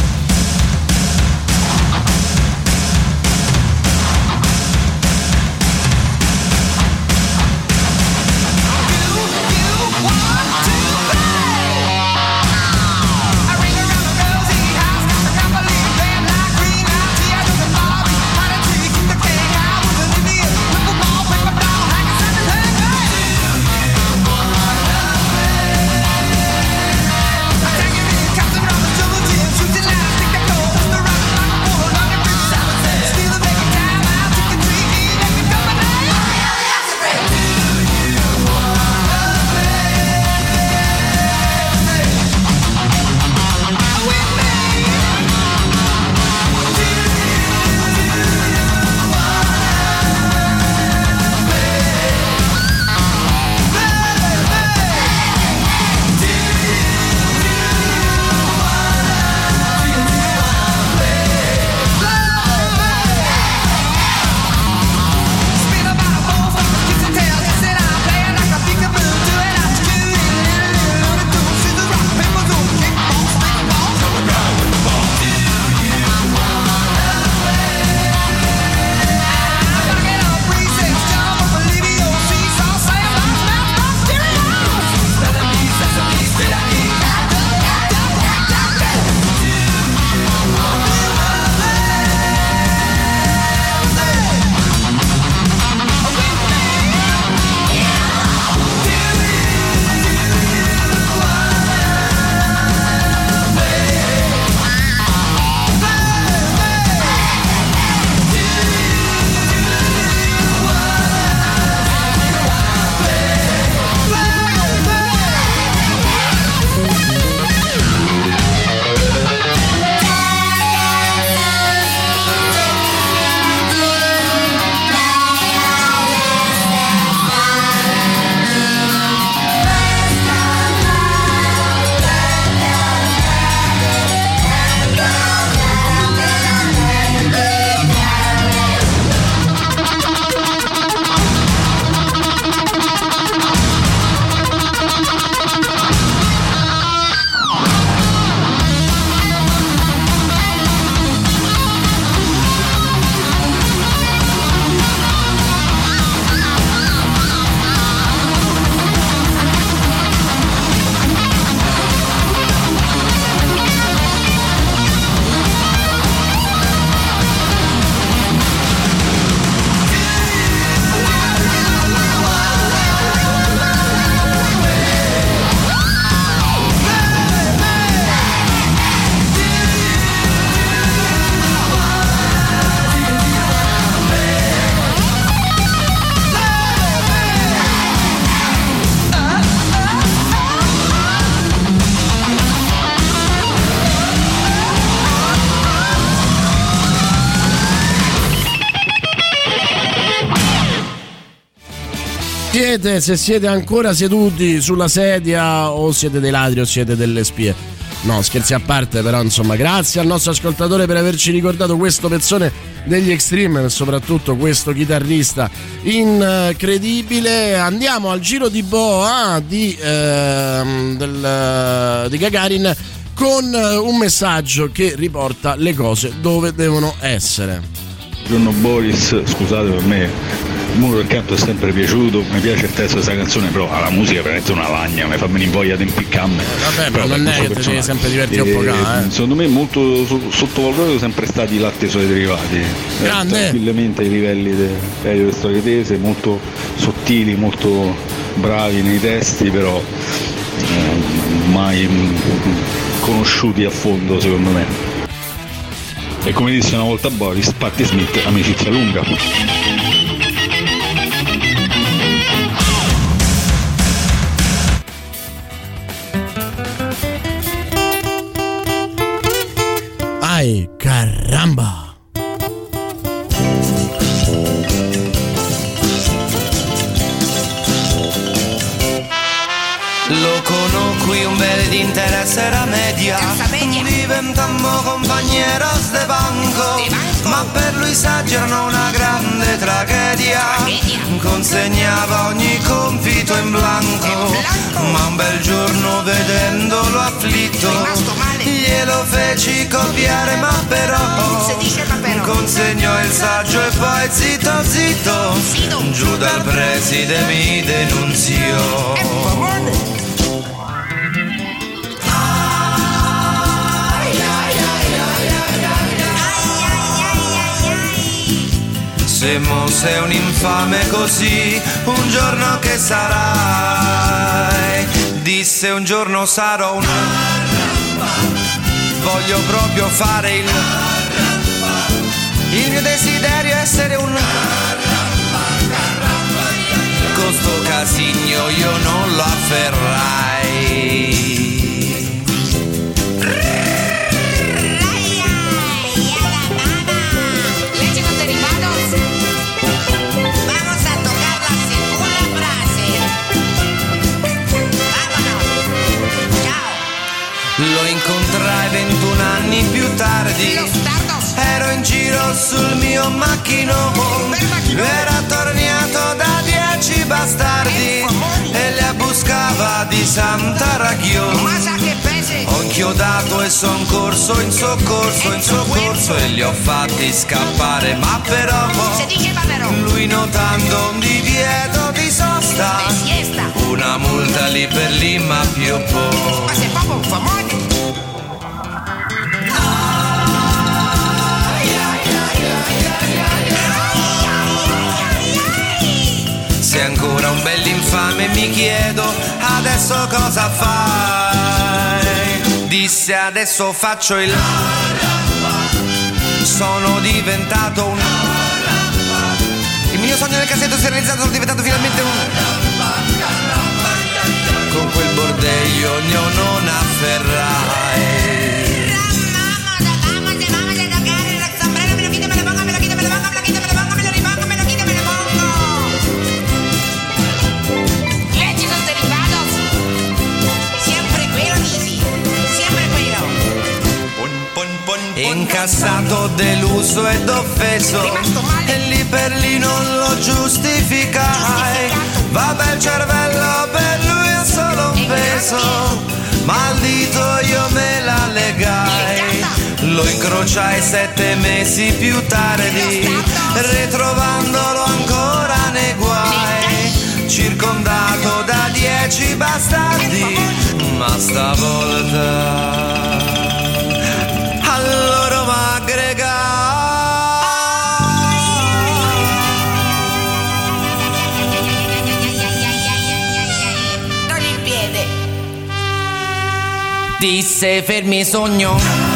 Siete, se siete ancora seduti sulla sedia o siete dei ladri o siete delle spie. No, scherzi a parte, però insomma, grazie al nostro ascoltatore per averci ricordato questo pezzone degli Extreme e soprattutto questo chitarrista incredibile. Andiamo al giro di boa di, ehm, del, di Gagarin con un messaggio che riporta le cose dove devono essere. Buongiorno Boris, scusate per me, muro del canto è sempre piaciuto, mi piace il testo di questa canzone, però la musica è veramente una lagna, mi fa venire voglia di impiccarmi. Vabbè, però non è che devi sempre divertire un po' qua, eh. Secondo me molto so- sottovalutato sempre stati i latte suoi derivati. Eh, Grande. tranquillamente ai livelli de- delle storie tese, molto sottili, molto bravi nei testi, però eh, mai mm, conosciuti a fondo secondo me. E come disse una volta Boris, Patti Smith, amicizia lunga. Ay, caramba! Lo conobbi un bel di interesse era media Diventammo compañeros de banco. Ma per lui s'aggiornò una grande tragedia Consegnava ogni compito in blanco. Ma un bel giorno vedendolo afflitto Glielo feci copiare ma però Consegnò il saggio e poi zitto zitto. Giù dal preside mi denunziò Se mo sei un infame così, un giorno che sarai? Disse un giorno sarò un Voglio proprio fare il Il mio desiderio è essere un Con sto casigno io non lo afferrai tardi Ero in giro sul mio macchinone Era tornato da dieci bastardi E le buscava di Santa Ragione Ho inchiodato e son corso in soccorso, in soccorso E li ho fatti scappare. Ma però Lui notando un divieto di sosta Una multa lì per lì ma più po' Sei ancora un bell'infame mi chiedo adesso cosa fai? Disse adesso faccio il Sono diventato un Il mio sogno nel cassetto si è realizzato Sono diventato finalmente un Con quel bordello io non afferrai Incassato, deluso ed offeso. E lì per lì non lo giustificai. Vabbè il cervello per lui è solo un peso. Ma al dito io me la legai. Lo incrociai sette mesi più tardi. Ritrovandolo ancora nei guai. Circondato da dieci bastardi. Ma stavolta Disse fermi sogno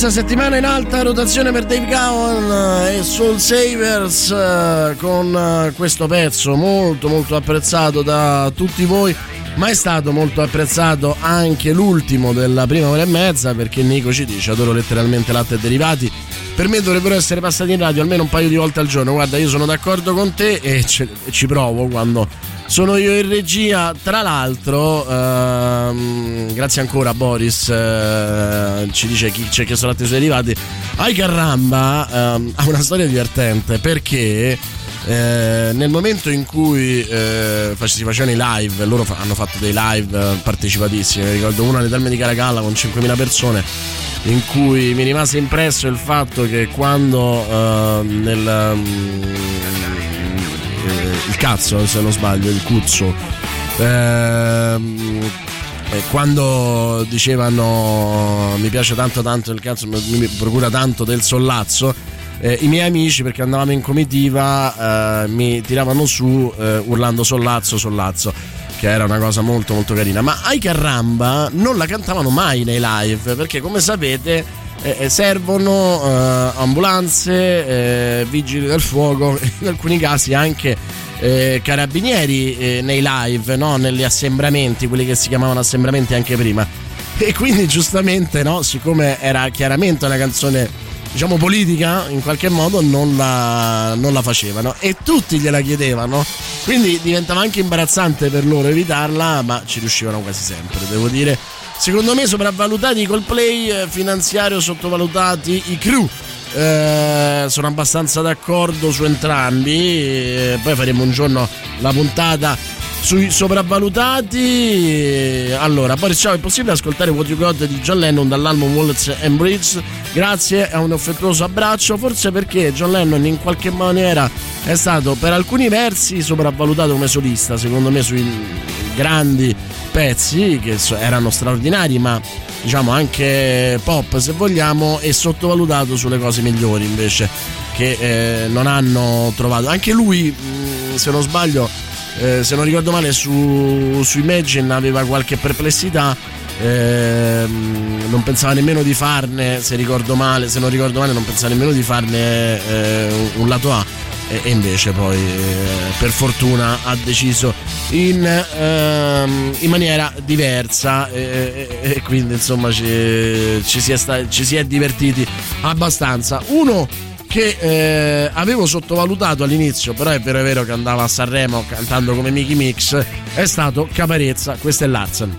Terza settimana in alta rotazione per Dave Gowan e Soul Savers eh, con eh, questo pezzo molto molto apprezzato da tutti voi ma è stato molto apprezzato anche l'ultimo della prima ora e mezza perché Nico ci dice adoro letteralmente latte e derivati. Per me dovrebbero essere passati in radio almeno un paio di volte al giorno. Guarda io sono d'accordo con te e ci provo quando sono io in regia. Tra l'altro ehm, grazie ancora Boris eh, ci dice chi ci ha chiesto latte derivati ai Carramba ehm, ha una storia divertente perché eh, nel momento in cui eh, si facevano i live, loro fa- hanno fatto dei live eh, partecipatissimi, mi ricordo uno alle Terme di Caracalla con 5.000 persone, in cui mi rimase impresso il fatto che quando eh, nel... eh, il cazzo, se non sbaglio, il cuzzo, ehm, quando dicevano mi piace tanto tanto il cazzo, mi procura tanto del sollazzo, eh, i miei amici perché andavamo in comitiva eh, mi tiravano su eh, urlando sollazzo sollazzo che era una cosa molto molto carina. Ma ai Carramba non la cantavano mai nei live perché come sapete eh, eh, servono eh, ambulanze eh, vigili del fuoco in alcuni casi anche eh, carabinieri eh, nei live no? negli assembramenti quelli che si chiamavano assembramenti anche prima e quindi giustamente no? siccome era chiaramente una canzone diciamo politica in qualche modo non la, non la facevano e tutti gliela chiedevano quindi diventava anche imbarazzante per loro evitarla ma ci riuscivano quasi sempre devo dire secondo me sopravvalutati i Coldplay eh, finanziario sottovalutati i crew. Eh, sono abbastanza d'accordo su entrambi eh, poi faremo un giorno la puntata sui sopravvalutati. Allora Boris ciao è possibile ascoltare What You Got di John Lennon dall'album Wallets and Bridge? Grazie a un affettuoso abbraccio forse perché John Lennon in qualche maniera è stato per alcuni versi sopravvalutato come solista secondo me sui grandi pezzi che erano straordinari ma diciamo anche pop se vogliamo e sottovalutato sulle cose migliori invece che eh, non hanno trovato. Anche lui mh, se non sbaglio eh, se non ricordo male su, su Imagine aveva qualche perplessità ehm, non pensava nemmeno di farne se ricordo male se non ricordo male non pensava nemmeno di farne eh, un lato A e, invece poi eh, per fortuna ha deciso in, ehm, in maniera diversa e, e- e quindi insomma ci, ci si è sta- ci si è divertiti abbastanza uno che eh, avevo sottovalutato all'inizio, però è vero è vero che andava a Sanremo cantando come Mickey Mix, è stato Caparezza, questo è Larsen.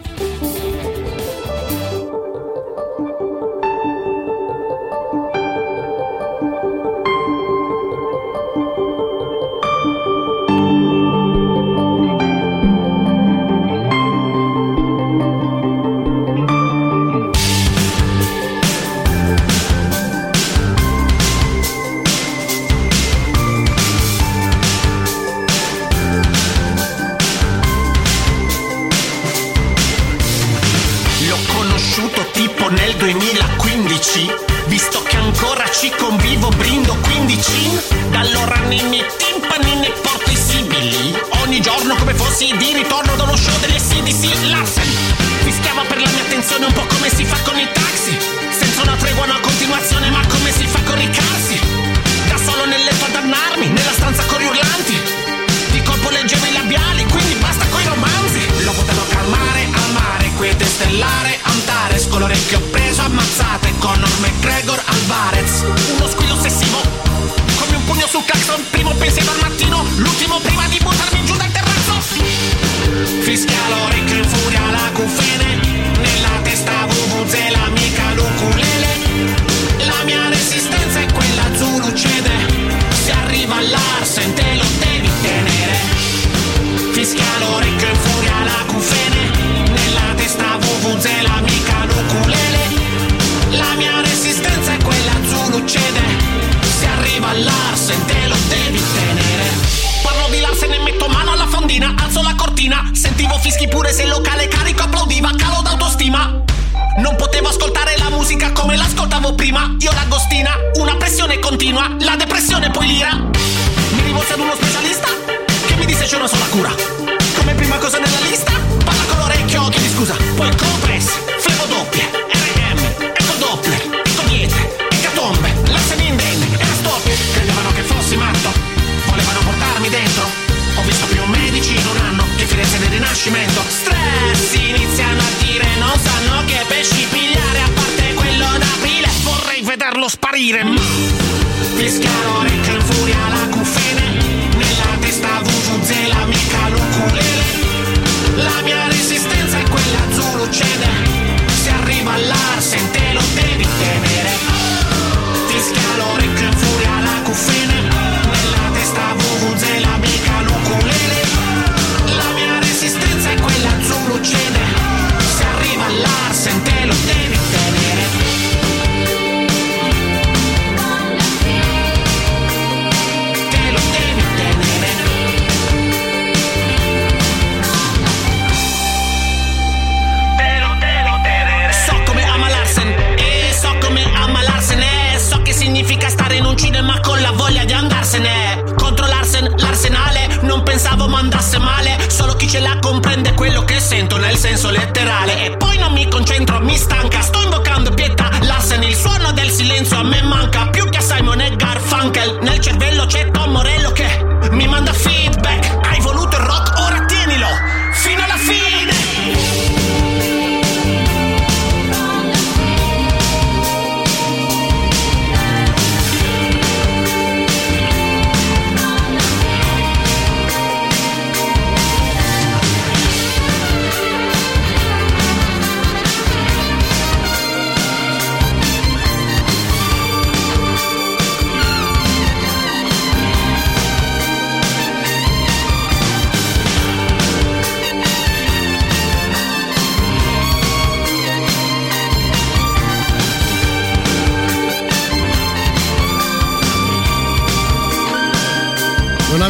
Significa stare in un cinema con la voglia di andarsene. Contro Larsen, l'arsenale Non pensavo mandasse male Solo chi ce la comprende quello che sento Nel senso letterale. E poi non mi concentro, mi stanca Sto invocando pietà Larsen Il suono del silenzio a me manca Più che a Simon e Garfunkel Nel cervello c'è Tom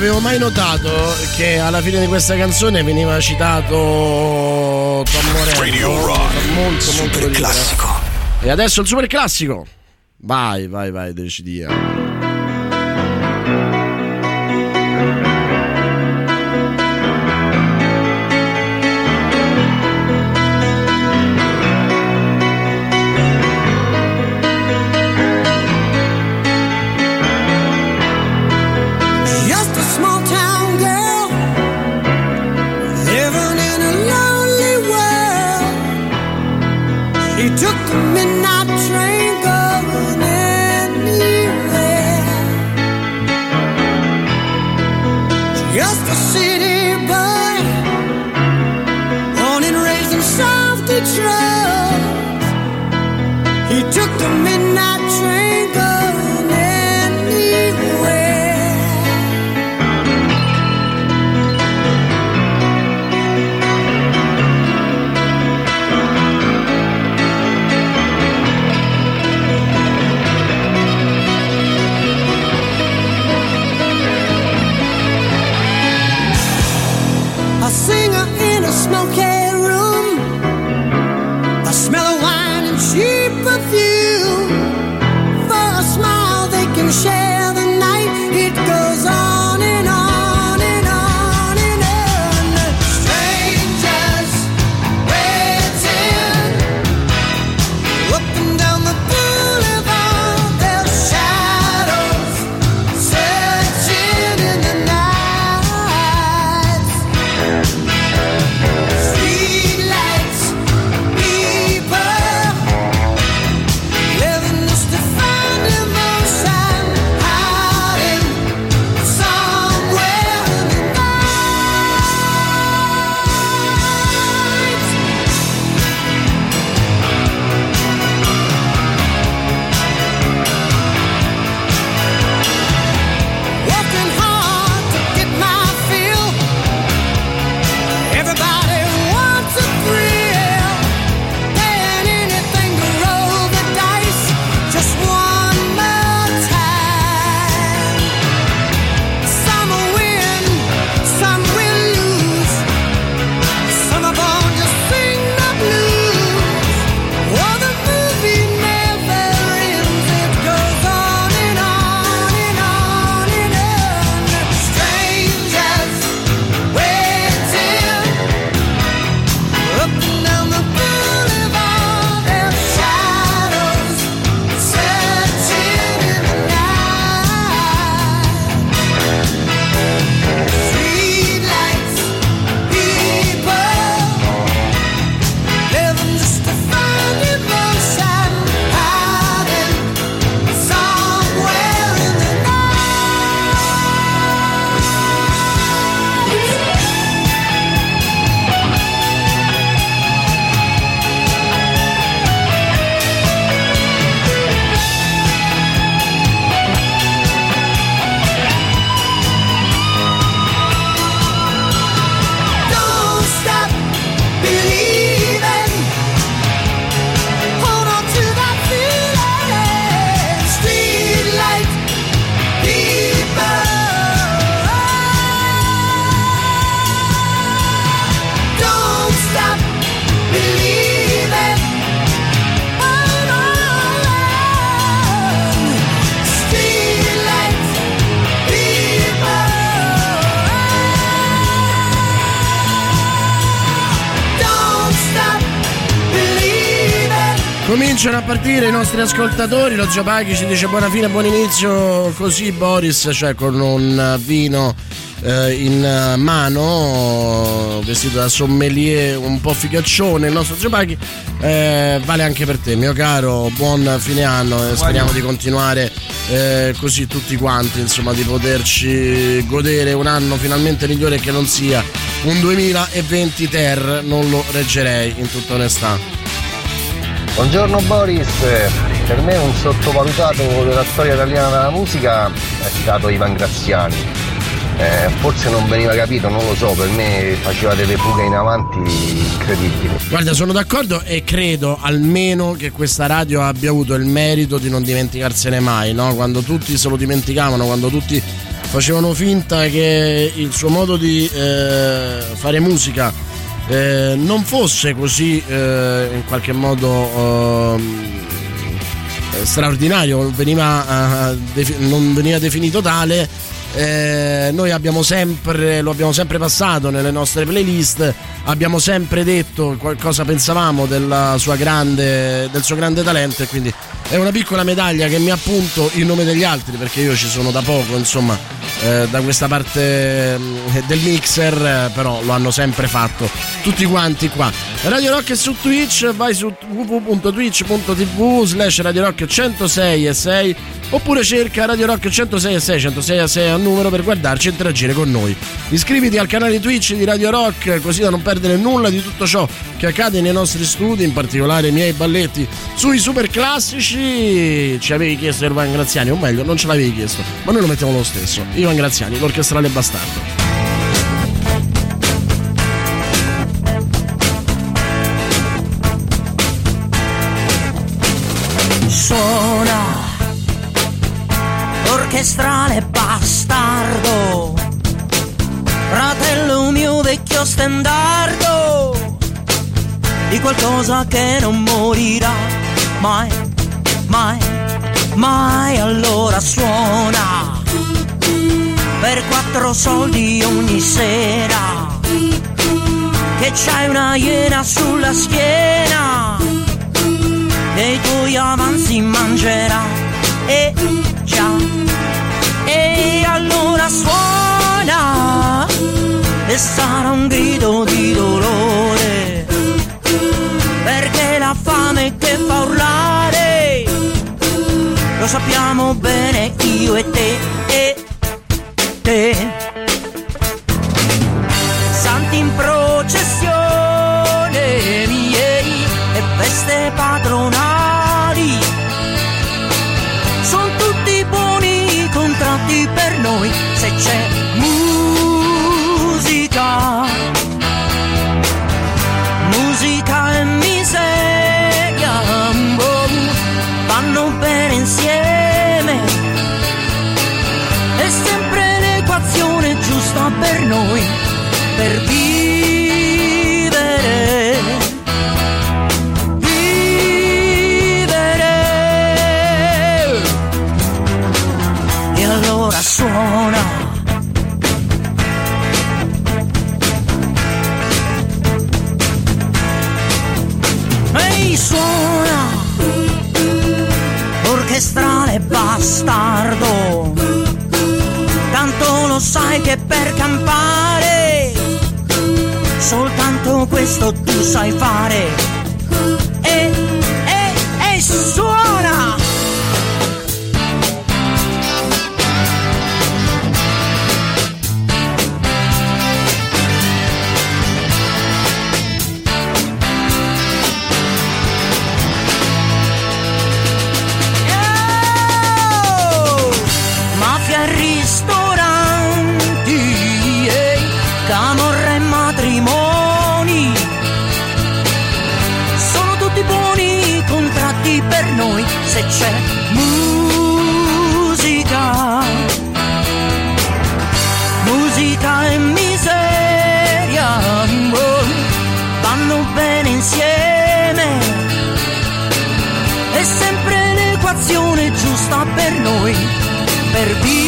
avevo mai notato che alla fine di questa canzone veniva citato Tom Morello. Radio Rock, molto, super molto classico. E adesso il super classico. Vai, vai, vai, decidi. Partire i nostri ascoltatori. Lo Giapaghi ci dice buona fine, buon inizio. Così Boris, cioè con un vino eh, in mano, vestito da sommelier un po' figaccione. Il nostro Giapaghi eh, vale anche per te, mio caro. Buon fine anno e speriamo di continuare eh, così tutti quanti, insomma, di poterci godere un anno finalmente migliore che non sia un 2020 ter. Non lo reggerei in tutta onestà. Buongiorno Boris, per me un sottovalutato della storia italiana della musica è stato Ivan Graziani. Eh, forse non veniva capito, non lo so, per me faceva delle fughe in avanti incredibili. Guarda, sono d'accordo e credo almeno che questa radio abbia avuto il merito di non dimenticarsene mai, no? Quando tutti se lo dimenticavano, quando tutti facevano finta che il suo modo di eh, fare musica eh, non fosse così eh, in qualche modo eh, straordinario, veniva, defi- non veniva definito tale, eh, noi abbiamo sempre, lo abbiamo sempre passato nelle nostre playlist, abbiamo sempre detto cosa pensavamo grande, del suo grande talento e quindi è una piccola medaglia che mi appunto in nome degli altri perché io ci sono da poco insomma eh, da questa parte eh, del mixer eh, però lo hanno sempre fatto tutti quanti qua. Radio Rock è su Twitch vai su www.twitch.tv slash Radio Rock 106 e 6 oppure cerca Radio Rock 106 e 6 106 e 6 è un numero per guardarci e interagire con noi. Iscriviti al canale Twitch di Radio Rock così da non perdere nulla di tutto ciò che accade nei nostri studi in particolare i miei balletti sui super classici ci avevi chiesto Ivan Graziani, o meglio, non ce l'avevi chiesto, ma noi lo mettiamo lo stesso. Ivan Graziani, l'orchestrale bastardo. Suona l'orchestrale bastardo, fratello mio vecchio stendardo, di qualcosa che non morirà mai mai, mai allora suona. Per quattro soldi ogni sera. Che c'hai una iena sulla schiena. E i tuoi avanzi mangerà. E già. E allora suona. E sarà un grido di dolore. Perché la fame che fa urlare lo sappiamo bene io e te e te. Sai che per campare, soltanto questo tu sai fare. Se c'è musica. Musica e miseria oh, vanno bene insieme. È sempre l'equazione giusta per noi per vivere.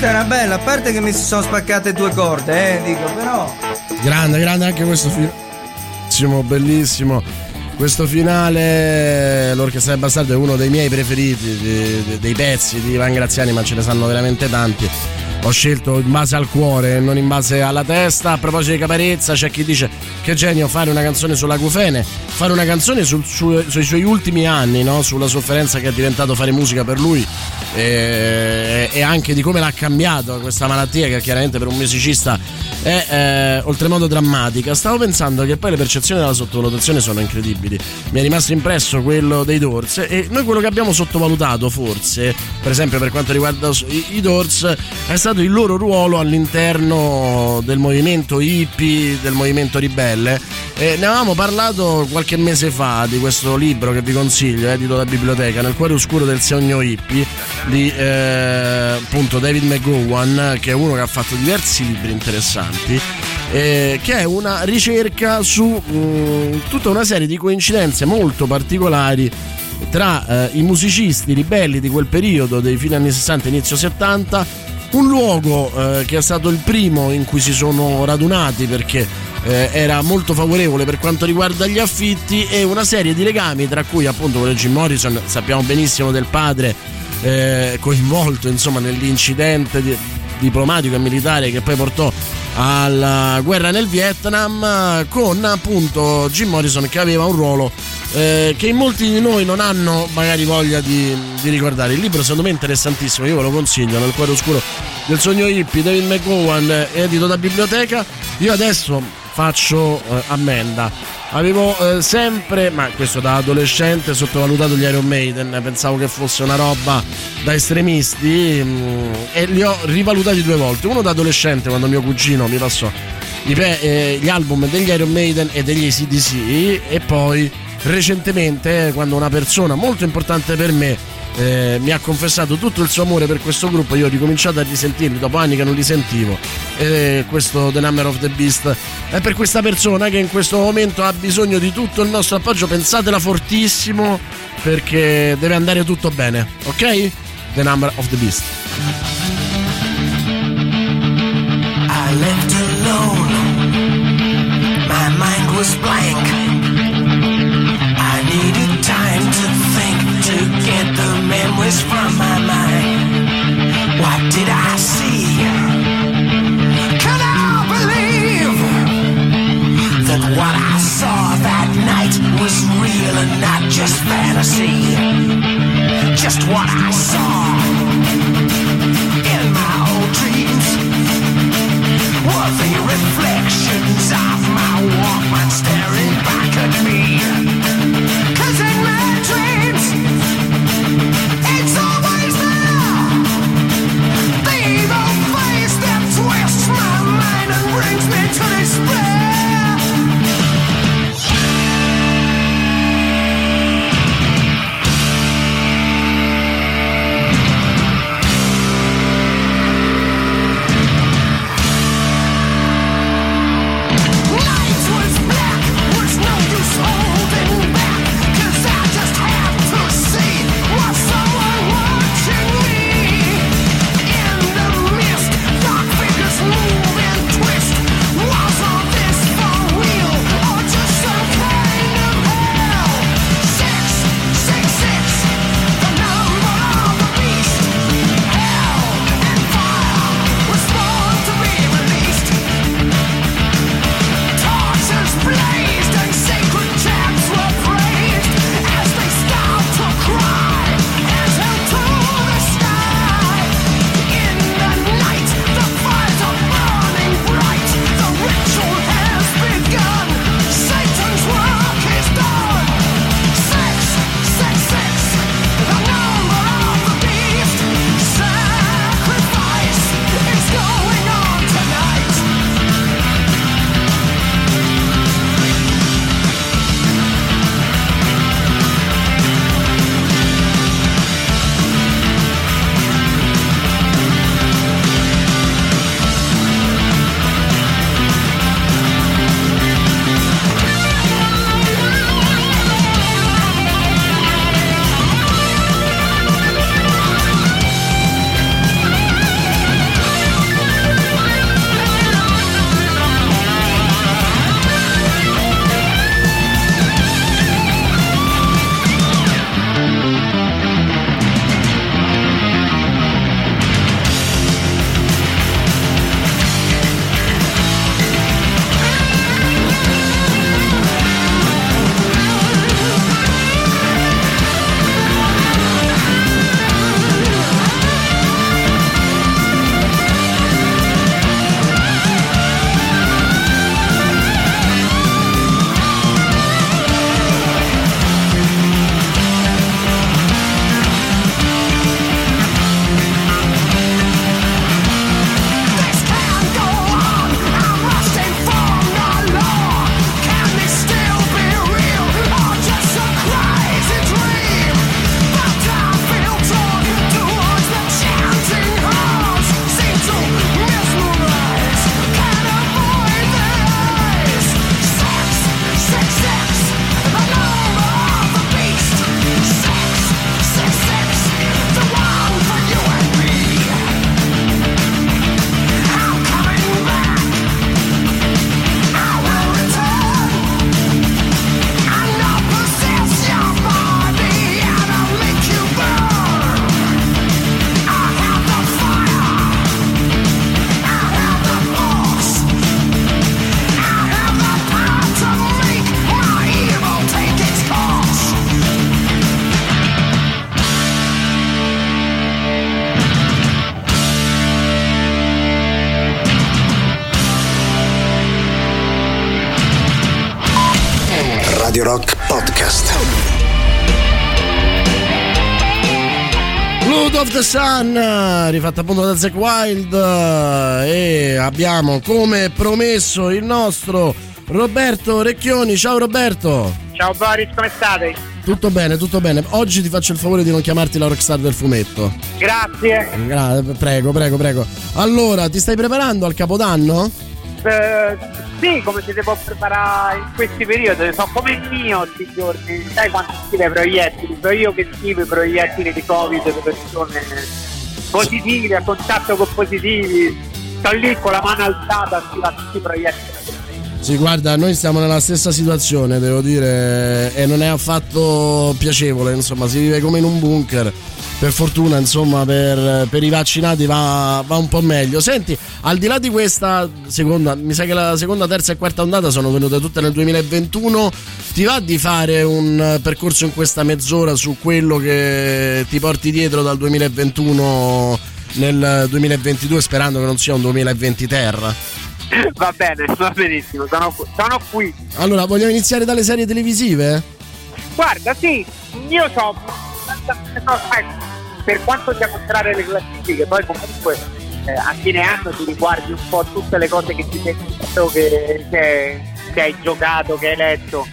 Questa era bella, a parte che mi si sono spaccate due corde, eh, dico, però. Grande, grande anche questo film. Bellissimo, bellissimo. Questo finale, l'Orchestra del Bastardo è uno dei miei preferiti, di- di- dei pezzi di Ivan Graziani, ma ce ne sanno veramente tanti. Ho scelto in base al cuore non in base alla testa. A proposito di caparezza, c'è chi dice che genio fare una canzone sulla Cufene, fare una canzone sul- su- sui suoi ultimi anni, no? sulla sofferenza che è diventato fare musica per lui e, e anche di come l'ha cambiato questa malattia che chiaramente per un musicista è eh, oltremodo drammatica. Stavo pensando che poi le percezioni della sottovalutazione sono incredibili. Mi è rimasto impresso quello dei Doors e noi quello che abbiamo sottovalutato forse, per esempio per quanto riguarda i, i Doors, è stato il loro ruolo all'interno del movimento hippie, del movimento ribelle. E ne avevamo parlato qualche mese fa di questo libro che vi consiglio, edito da biblioteca, Nel cuore oscuro del sogno hippie, di eh, appunto David McGowan, che è uno che ha fatto diversi libri interessanti. Eh, che è una ricerca su mh, tutta una serie di coincidenze molto particolari tra eh, i musicisti ribelli di quel periodo, dei fine anni 60 e inizio 70, un luogo eh, che è stato il primo in cui si sono radunati perché eh, era molto favorevole per quanto riguarda gli affitti e una serie di legami tra cui appunto quello Jim Morrison, sappiamo benissimo del padre eh, coinvolto insomma nell'incidente di- diplomatico e militare che poi portò alla guerra nel Vietnam con appunto Jim Morrison che aveva un ruolo eh, che in molti di noi non hanno magari voglia di, di ricordare. Il libro secondo me è interessantissimo, io ve lo consiglio, nel cuore oscuro del sogno hippie, David McGowan, edito da biblioteca. Io adesso faccio eh, ammenda. Avevo eh, sempre, ma questo da adolescente, sottovalutato gli Iron Maiden, pensavo che fosse una roba da estremisti mm, e li ho rivalutati due volte. Uno da adolescente quando mio cugino mi passò eh, gli album degli Iron Maiden e degli ACDC e poi recentemente quando una persona molto importante per me eh, mi ha confessato tutto il suo amore per questo gruppo io ho ricominciato a risentirli dopo anni che non li sentivo e questo The Number of the Beast è per questa persona che in questo momento ha bisogno di tutto il nostro appoggio pensatela fortissimo perché deve andare tutto bene ok? The Number of the Beast I left alone. My mind was blank. Memories from my mind. What did I see? Can I believe that what I saw that night was real and not just fantasy? Just what I saw in my old dreams were the reflections of my Walkman staring back at me. The Sun, rifatta appunto da Zack Wild e abbiamo come promesso il nostro Roberto Recchioni. Ciao Roberto. Ciao Boris, come state? Tutto bene, tutto bene. Oggi ti faccio il favore di non chiamarti la rockstar del fumetto. Grazie. Gra- prego, prego, prego. Allora, ti stai preparando al Capodanno? Eh, sì, come si può preparare in questi periodi? Sono come il mio questi giorni. Sai quanto scrive i proiettili? Sono io che scrivo i proiettili di Covid per persone positive, a contatto con positivi. Sto lì con la mano alzata a tutti i proiettili. Sì, guarda, noi siamo nella stessa situazione, devo dire, e non è affatto piacevole, insomma, si vive come in un bunker. Per fortuna, insomma, per, per i vaccinati va, va, un po' meglio. Senti, al di là di questa seconda, mi sa che la seconda, terza e quarta ondata sono venute tutte nel 2021. Ti va di fare un percorso in questa mezz'ora su quello che ti porti dietro dal 2021 nel 2022, sperando che non sia un 2020 terra? Va bene, va benissimo, sono, sono qui. Allora, vogliamo iniziare dalle serie televisive? Guarda, sì, io so, per quanto sia contrario le classifiche, poi comunque eh, a fine anno ti riguardi un po' tutte le cose che ti sei visto, che, che, che hai giocato, che hai letto.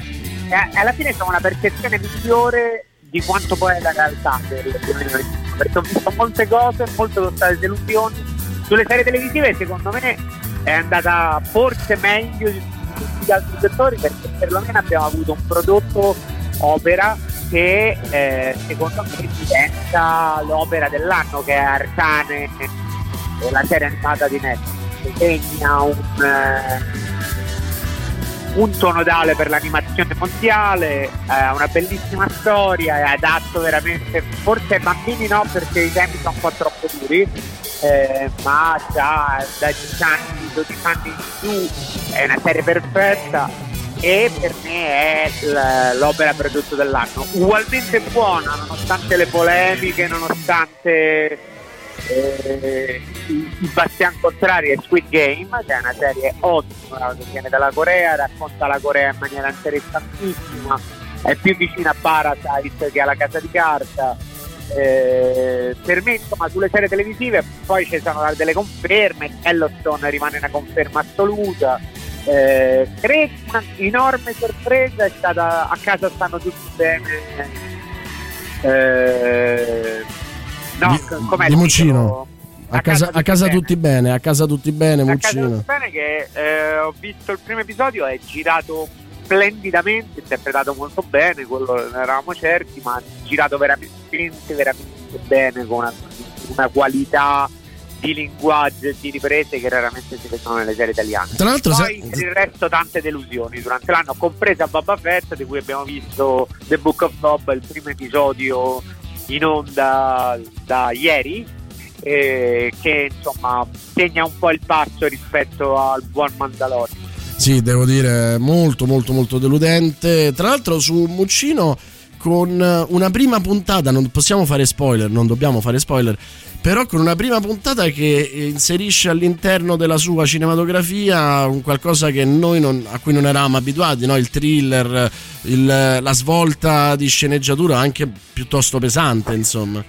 E alla fine sono una percezione migliore di quanto poi è la realtà del 2021 perché ho visto molte cose, molte sono state delusioni. Sulle serie televisive secondo me è andata forse meglio di tutti gli altri settori perché perlomeno abbiamo avuto un prodotto opera che eh, secondo me diventa l'opera dell'anno che è Arcane, la serie animata di Netflix, segna un, eh, punto nodale per l'animazione mondiale, ha eh, una bellissima storia, è adatto veramente, forse ai bambini no perché i temi sono un po' troppo duri, eh, ma già da 10 anni, 12 anni in giù è una serie perfetta e per me è l'opera prodotto dell'anno. Ugualmente buona, nonostante le polemiche, nonostante eh, i Bastian Contrari e Squid Game, che è una serie ottima che viene dalla Corea, racconta la Corea in maniera interessantissima, è più vicina a Parasite che alla Casa di Carta. Eh, per me insomma sulle serie televisive poi ci sono delle conferme Yellowstone rimane una conferma assoluta. Eh, credo una enorme sorpresa è stata a casa stanno tutti bene. Eh, no, di, com'è? Di Muccino a, a, casa, casa, a casa tutti bene. a casa tutti bene a Muccino casa tutti bene che eh, ho visto il primo episodio è girato splendidamente interpretato molto bene quello ne eravamo certi ma girato veramente veramente bene con una, una qualità di linguaggio e di riprese che raramente si vedono nelle serie italiane. Tra l'altro, Poi se... il resto tante delusioni durante l'anno, compresa Boba Fett, di cui abbiamo visto The Book of Bob, il primo episodio in onda da ieri, eh, che insomma segna un po' il passo rispetto al buon Mandalorian. Sì, devo dire molto molto molto deludente. Tra l'altro su Muccino con una prima puntata, non possiamo fare spoiler, non dobbiamo fare spoiler, però con una prima puntata che inserisce all'interno della sua cinematografia un qualcosa non, a cui non eravamo abituati, no? il thriller, il, la svolta di sceneggiatura anche piuttosto pesante, insomma.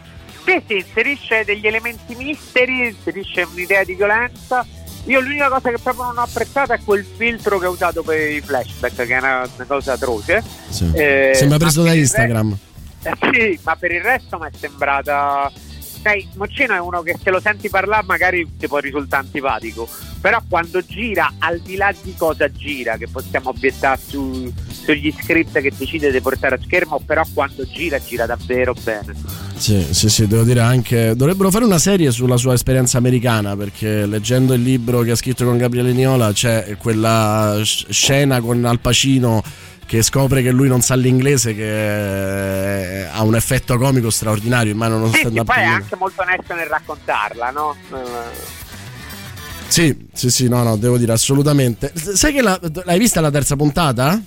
Sì, sì, inserisce degli elementi misteri, inserisce un'idea di violenza. Io l'unica cosa che proprio non ho apprezzato è quel filtro che ha usato per i flashback, che è una, una cosa atroce. Sì. Eh, Sembra preso da Instagram. Resto, eh, sì, ma per il resto mi è sembrata sai, Moccino è uno che se lo senti parlare magari ti può risultare antipatico, però quando gira, al di là di cosa gira, che possiamo obiettare su, sugli script che decide di portare a schermo, però quando gira, gira davvero bene. Sì, sì, sì, devo dire anche. Dovrebbero fare una serie sulla sua esperienza americana perché leggendo il libro che ha scritto con Gabriele Niola c'è quella scena con Al Pacino che scopre che lui non sa l'inglese che ha un effetto comico straordinario in mano uno sì, stand-up poi è anche molto onesto nel raccontarla no? sì sì sì no no devo dire assolutamente sai che la, l'hai vista la terza puntata?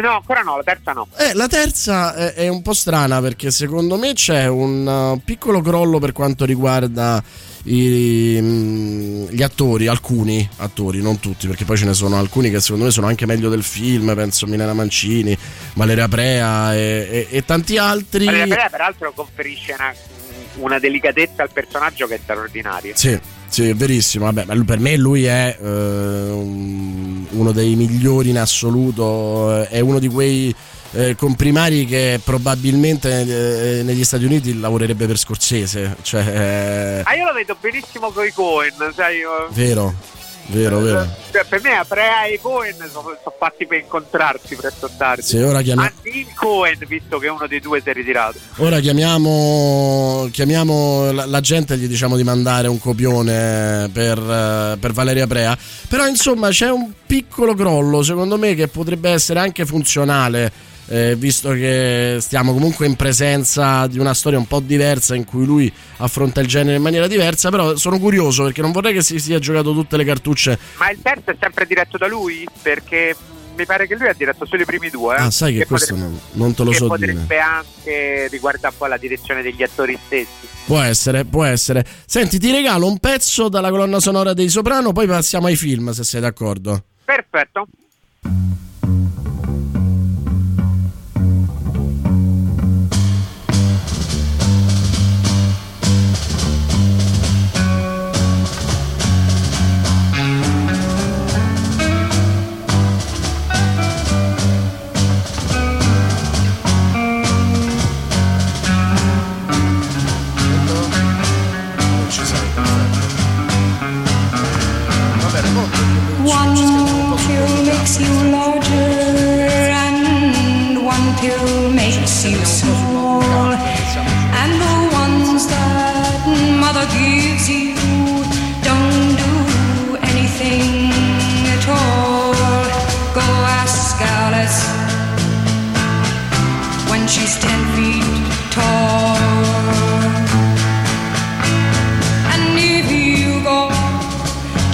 No, ancora no, la terza no. Eh, la terza è, è un po' strana perché secondo me c'è un uh, piccolo crollo per quanto riguarda i- mm, gli attori, alcuni attori, non tutti, perché poi ce ne sono alcuni che secondo me sono anche meglio del film, penso Milena Mancini, Valeria Prea e, e- e tanti altri. Valeria Pera, peraltro conferisce una, una delicatezza al personaggio che è straordinaria. Sì, sì, è verissimo. Vabbè, per me lui è eh, un- uno dei migliori in assoluto. eh, È uno di quei eh, comprimari che probabilmente eh, negli Stati Uniti lavorerebbe per Scorsese. Cioè, eh, Ah, io lo vedo benissimo con i Cohen, sai? vero, vero, vero. Cioè, per me Aprea e Cohen sono, sono fatti per incontrarsi presto o tardi. Sì, ora chiami- Anzi, il Cohen, visto che uno dei due si è ritirato. Ora chiamiamo, chiamiamo la, la gente e gli diciamo di mandare un copione per, eh, per Valeria Prea. Però insomma c'è un piccolo crollo secondo me che potrebbe essere anche funzionale. Eh, visto che stiamo comunque in presenza di una storia un po' diversa in cui lui affronta il genere in maniera diversa, però sono curioso perché non vorrei che si sia giocato tutte le cartucce. Ma il terzo è sempre diretto da lui? Perché mi pare che lui ha diretto solo i primi due. eh. Ah, sai che, questo potrebbe, non, non te lo che so potrebbe dire. anche riguardare poi la direzione degli attori stessi. Può essere, può essere. Senti, ti regalo un pezzo dalla colonna sonora dei Soprano, poi passiamo ai film, se sei d'accordo. Perfetto.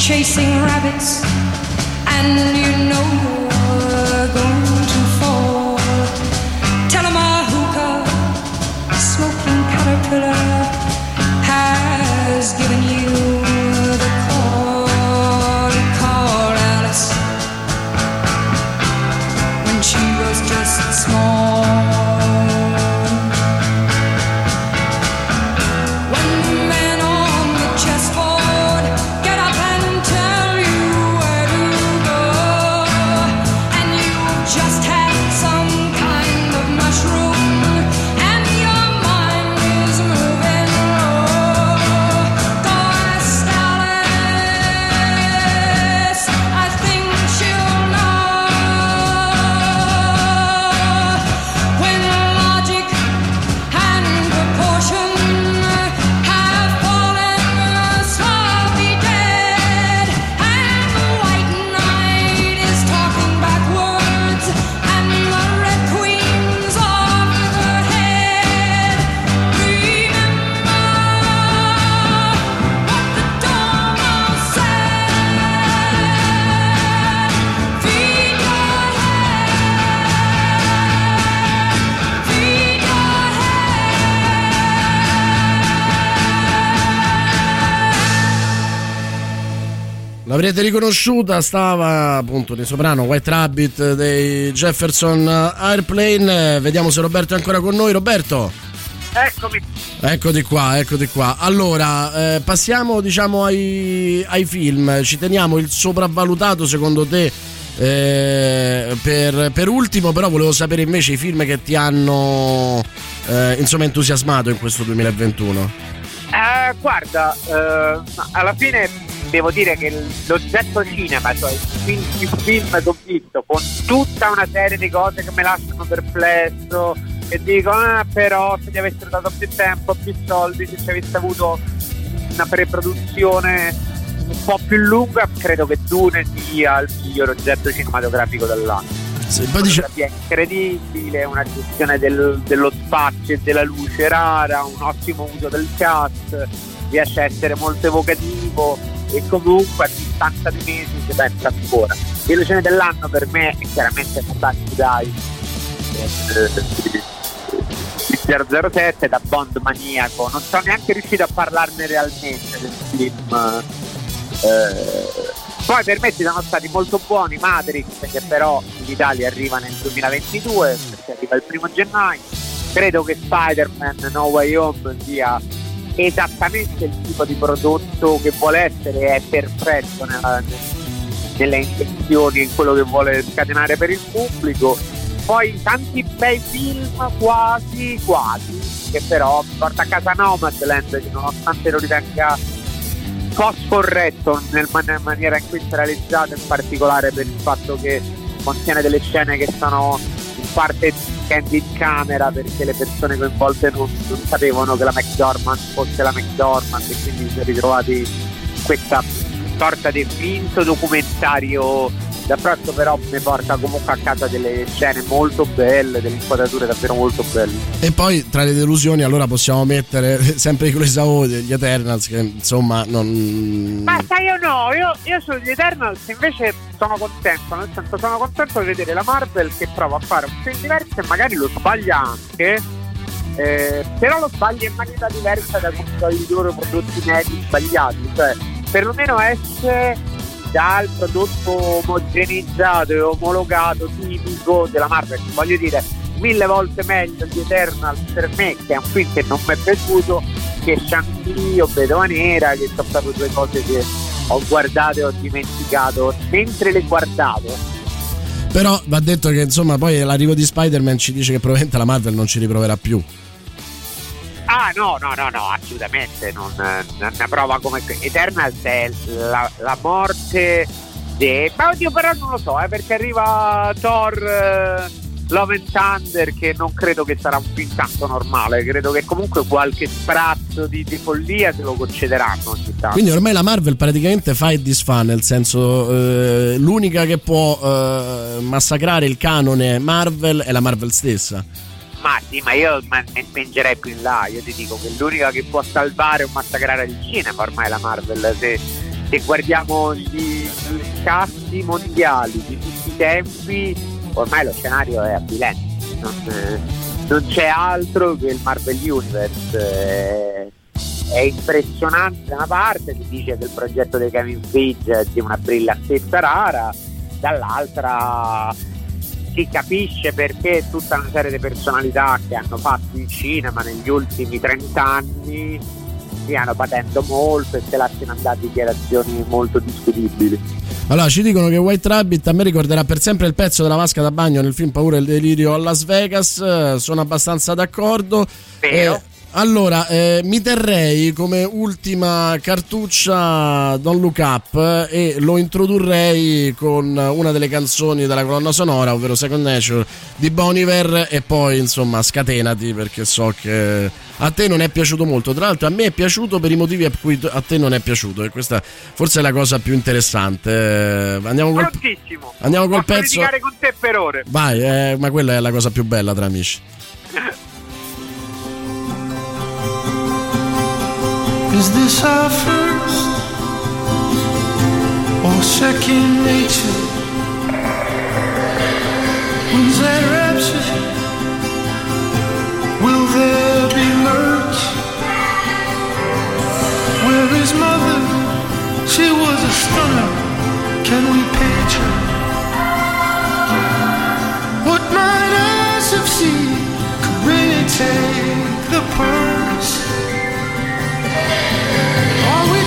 Chasing L'avrete riconosciuta, stava appunto di soprano White Rabbit dei Jefferson Airplane. Vediamo se Roberto è ancora con noi. Roberto, Eccomi. eccoti qua, eccoti qua. Allora, eh, passiamo diciamo ai, ai film. Ci teniamo il sopravvalutato secondo te eh, per, per ultimo, però volevo sapere invece i film che ti hanno eh, insomma entusiasmato in questo 2021. Eh, guarda, eh, alla fine devo dire che l'oggetto cinema, cioè il film, il film che ho visto con tutta una serie di cose che mi lasciano perplesso e dico, ah però se gli avessero dato più tempo, più soldi, se ci avesse avuto una preproduzione un po' più lunga, credo che Dune sia il miglior oggetto cinematografico dell'anno. poi dice- Fotografia incredibile, una gestione del- dello spazio e della luce rara, un ottimo uso del cast, riesce a essere molto evocativo e comunque a distanza di mesi si pensa ancora. Illusione dell'anno per me è chiaramente Montagni Dai eh, di 007 da Bond maniaco. Non sono neanche riuscito a parlarne realmente del film. Eh, poi per me ci sono stati molto buoni Matrix che però in Italia arriva nel 2022 perché arriva il primo gennaio credo che Spider-Man No Way Home sia esattamente il tipo di prodotto che vuole essere è perfetto nella- nelle intenzioni in quello che vuole scatenare per il pubblico. Poi tanti bei film quasi quasi che però porta a casa Nomadland che nonostante lo ritenga scorretto nella maniera in cui si è realizzato, in particolare per il fatto che contiene delle scene che sono parte candid camera perché le persone coinvolte non, non sapevano che la McDormand fosse la McDormand e quindi si sono ritrovati in questa sorta di finto documentario d'approccio però mi porta comunque a casa delle scene molto belle, delle inquadrature davvero molto belle. E poi tra le delusioni allora possiamo mettere sempre con i gli Eternals che insomma non... Ma sai o no, io, io sugli Eternals invece sono contento, nel senso sono contento di vedere la Marvel che prova a fare un film diverso e magari lo sbaglia anche, eh, però lo sbaglia in maniera diversa da come i loro prodotti medi sbagliati, cioè perlomeno esce dal prodotto omogenizzato e omologato tipico della Marvel, voglio dire mille volte meglio di Eternals per me che è un film che non mi è piaciuto che Shang-Chi o Vedova Nera che sono proprio due cose che ho guardato e ho dimenticato mentre le guardavo Però va detto che insomma poi l'arrivo di Spider-Man ci dice che probabilmente la Marvel non ci riproverà più. Ah no, no, no, no, assolutamente non, una prova come Eternals è la, la morte di... Ma oddio però non lo so, eh, perché arriva Thor eh, Love and Thunder che non credo che sarà un film tanto normale, credo che comunque qualche sprazzo di, di follia se lo concederanno ogni tanto. Quindi ormai la Marvel praticamente fa e disfa, nel senso eh, l'unica che può eh, massacrare il canone Marvel è la Marvel stessa. Ma sì, ma io ne spingerei più in là, io ti dico che l'unica che può salvare o massacrare il cinema ormai è la Marvel. Se, se guardiamo gli, gli scatti mondiali di tutti i tempi, ormai lo scenario è avvilente. Non, non c'è altro che il Marvel Universe. eh, è impressionante da una parte, si dice che il progetto di Kevin Feige è di una brillantezza rara, dall'altra si capisce perché tutta una serie di personalità che hanno fatto il cinema negli ultimi 30 anni stiano patendo molto e se lasciano andare dichiarazioni molto discutibili. Allora, ci dicono che White Rabbit a me ricorderà per sempre il pezzo della vasca da bagno nel film Paura e il delirio a Las Vegas. eh, Sono abbastanza d'accordo. Eh, allora, eh, mi terrei come ultima cartuccia Don't Look Up eh, e lo introdurrei con una delle canzoni della colonna sonora, ovvero Second Nature di Boniver e poi insomma scatenati perché so che a te non è piaciuto molto. Tra l'altro a me è piaciuto per i motivi a cui a te non è piaciuto e questa forse è la cosa più interessante. Eh, Andiamo col, Prontissimo. andiamo col Posso pezzo. litigare con te per ore. Vai, eh, ma quella è la cosa più bella tra amici. Is this our first or second nature? When's that rapture? Will there be lurch? Where is mother? She was a stunner. Can we picture? What might eyes have seen could really take the purse? Are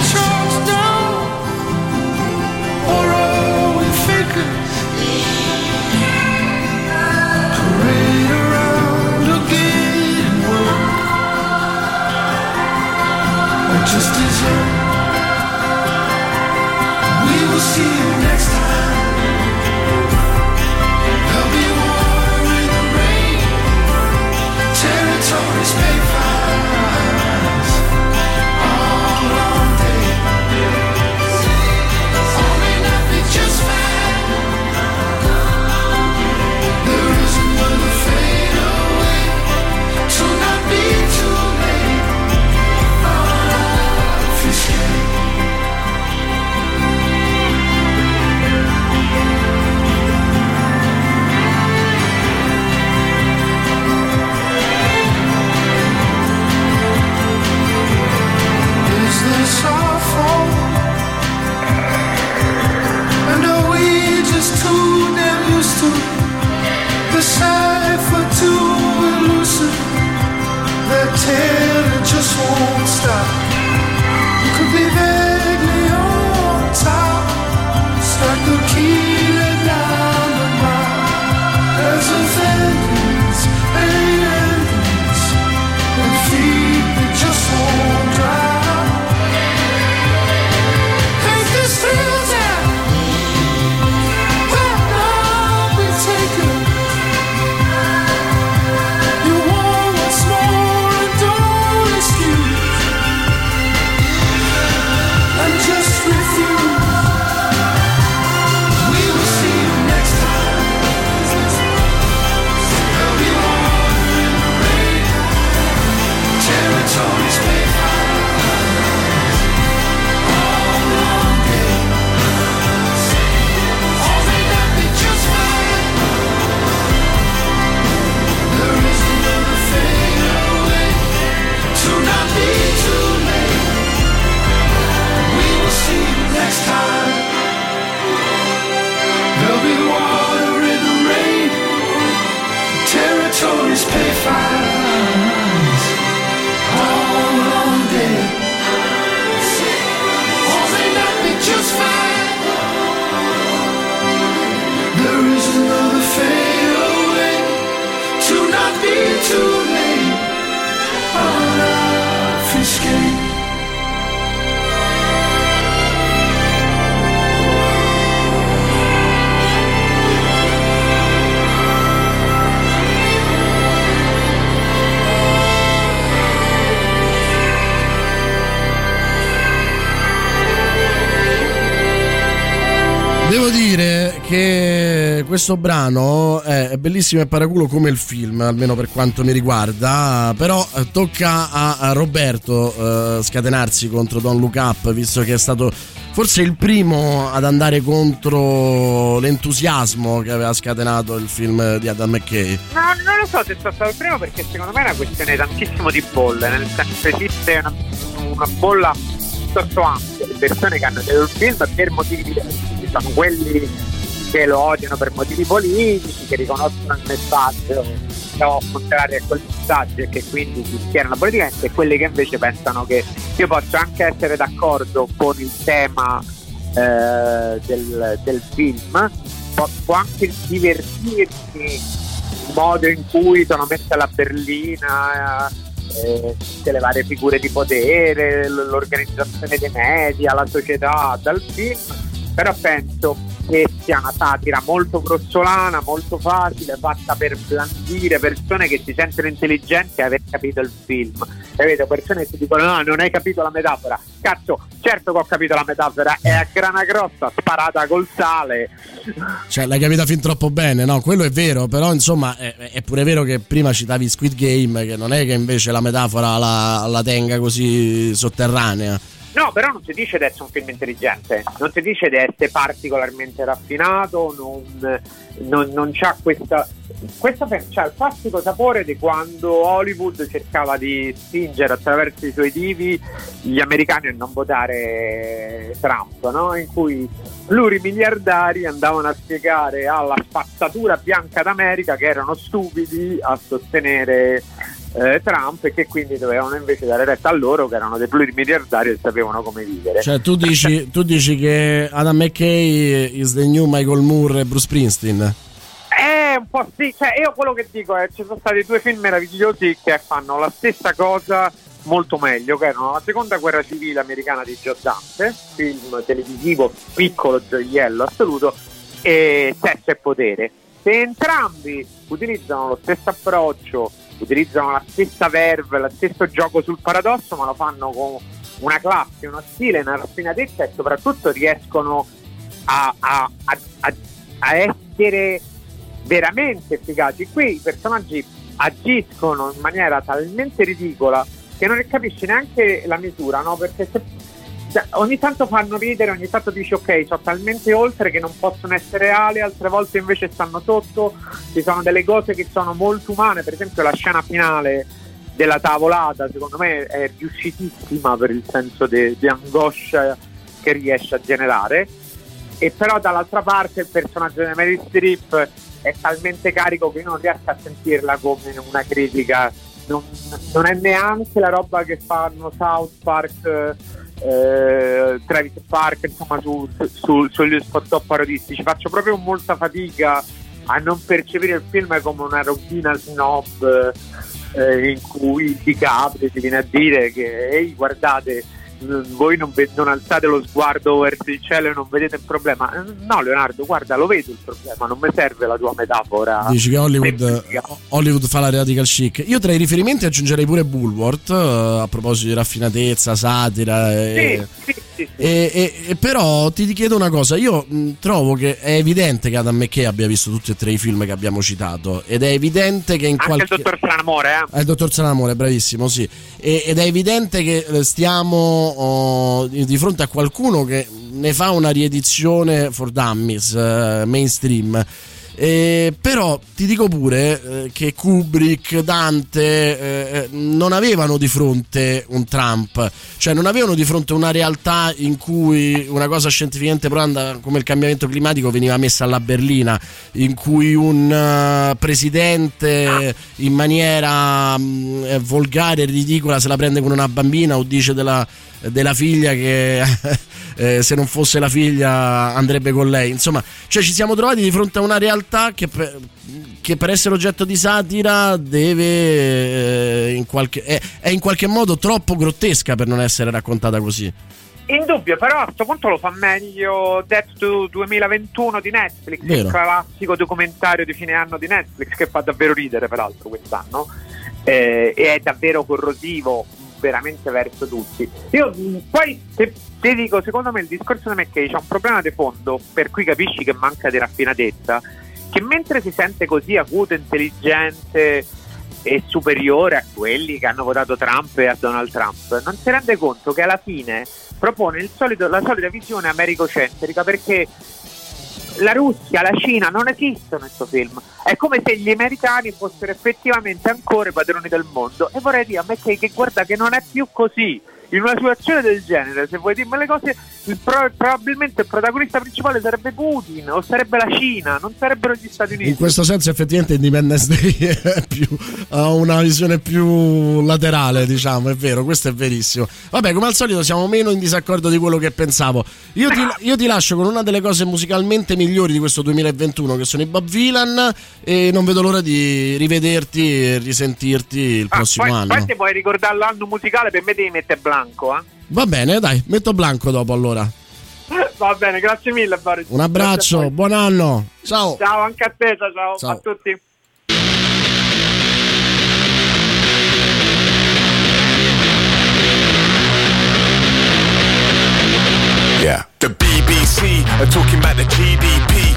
questo brano è bellissimo e paraculo come il film, almeno per quanto mi riguarda, però eh, tocca a, Roberto eh, scatenarsi contro Don Look Up, visto che è stato forse il primo ad andare contro l'entusiasmo che aveva scatenato il film di Adam McKay. No, non lo so se sono stato il primo perché secondo me è una questione tantissimo di bolle, nel senso esiste una, una bolla piuttosto ampia di persone che hanno detto il film per motivi diversi, sono quelli che lo odiano per motivi politici, che riconoscono il messaggio, o contrari a quel messaggio e che quindi si schierano politicamente, e quelli che invece pensano che io posso anche essere d'accordo con il tema eh, del, del film, posso anche divertirmi il modo in cui sono messe alla berlina, eh, tutte le varie figure di potere, l'organizzazione dei media, la società dal film, però penso che sia una satira molto grossolana, molto facile, fatta per blandire persone che si sentono intelligenti e aver capito il film. Capito? Persone che si dicono no, non hai capito la metafora. Cazzo, certo che ho capito la metafora, è a grana grossa, sparata col sale. Cioè, l'hai capita fin troppo bene, no? Quello è vero, però insomma è, è pure vero che prima citavi Squid Game, che non è che invece la metafora la, la tenga così sotterranea. No, però non si dice di essere un film intelligente, non si dice di essere particolarmente raffinato, non, non, non c'ha questa. Questo film c'ha il classico sapore di quando Hollywood cercava di spingere attraverso i suoi divi gli americani a non votare Trump, no? in cui plurimiliardari andavano a spiegare alla spazzatura bianca d'America che erano stupidi a sostenere eh, Trump e che quindi dovevano invece dare retta a loro che erano dei plurimiliardari e sapevano come vivere. Cioè, tu dici, tu dici che Adam McKay is the new Michael Moore e Bruce Springsteen? Eh, un po' sì, cioè io quello che dico è ci sono stati due film meravigliosi che fanno la stessa cosa molto meglio, che erano la seconda guerra civile americana di Joe Dante, film televisivo piccolo gioiello assoluto, e Sesso e Potere. Se entrambi utilizzano lo stesso approccio, utilizzano la stessa verve, lo stesso gioco sul paradosso, ma lo fanno con una classe, uno stile, una raffinatezza e soprattutto riescono a, a- a- a- essere veramente efficaci. Qui i personaggi agiscono in maniera talmente ridicola che non ne capisci neanche la misura, no? Perché se- cioè, ogni tanto fanno ridere, ogni tanto dici ok, sono talmente oltre che non possono essere reali, altre volte invece stanno sotto, ci sono delle cose che sono molto umane, per esempio la scena finale della tavolata secondo me è riuscitissima per il senso de- di angoscia che riesce a generare. E però dall'altra parte il personaggio di Mary Streep è talmente carico che io non riesco a sentirla come una critica. Non, non è neanche la roba che fanno South Park eh, Travis Park insomma su, su- sugli spot up parodistici faccio proprio molta fatica a non percepire il film come una routine snob eh, in cui di capri ti viene a dire che ehi guardate voi non, ve- non alzate lo sguardo verso il cielo e non vedete il problema Eh, no Leonardo guarda lo vedo il problema non mi serve la tua metafora Dici che Hollywood, Hollywood fa la radical chic. Io tra i riferimenti aggiungerei pure Bulworth eh, a proposito di raffinatezza, satira. E, sì, sì, sì. e- e- e però ti chiedo una cosa: io mh, trovo che è evidente che Adam McKay abbia visto tutti e tre i film che abbiamo citato. Ed è evidente che in anche qualche. il dottor Stranamore eh? Eh, il dottor Sanamore, bravissimo, sì. E- ed è evidente che eh, stiamo oh, di di fronte a qualcuno che ne fa una riedizione for dummies, eh, mainstream. Eh, però ti dico pure eh, che Kubrick, Dante eh, eh, non avevano di fronte un Trump, cioè non avevano di fronte una realtà in cui una cosa scientificamente provata come il cambiamento climatico veniva messa alla berlina, in cui un eh, presidente in maniera mh, eh, volgare e ridicola se la prende con una bambina o dice della, della figlia che eh, se non fosse la figlia andrebbe con lei. Insomma, cioè ci siamo trovati di fronte a una realtà che per, che per essere oggetto di satira deve eh, in qualche, è, è in qualche modo troppo grottesca per non essere raccontata così. Indubbio, però a questo punto lo fa meglio Death to 2021 di Netflix, Vero. il classico documentario di fine anno di Netflix che fa davvero ridere peraltro quest'anno eh, e è davvero corrosivo veramente verso tutti. Io mh, poi te- ti dico, secondo me il discorso di McKay c'è un problema di fondo per cui capisci che manca di raffinatezza, che mentre si sente così acuto, intelligente e superiore a quelli che hanno votato Trump e a Donald Trump, non si rende conto che alla fine propone solito- la solita visione americocentrica perché la Russia, la Cina non esistono in questo film. È come se gli americani fossero effettivamente ancora i padroni del mondo. E vorrei dire a che, che guarda che non è più così. In una situazione del genere, se vuoi dirmi le cose, il pro- probabilmente il protagonista principale sarebbe Putin o sarebbe la Cina, non sarebbero gli Stati Uniti. In questo senso, effettivamente, Independence Day è più, ha una visione più laterale, diciamo, è vero, questo è verissimo. Vabbè, come al solito, siamo meno in disaccordo di quello che pensavo. Io ti, io ti lascio con una delle cose musicalmente migliori di questo 2021, che sono i Bob Vilan, e non vedo l'ora di rivederti e risentirti il prossimo Ah, Poi, anno. poi se vuoi ricordare l'anno musicale, per me devi mettere blanco. Eh? Va bene, dai, metto blanco dopo allora. Va bene, grazie mille, Boris. Un abbraccio, buon anno. Ciao. Ciao anche a te, ciao, ciao. Ciao. a tutti. Yeah. The BBC are talking about the GDP.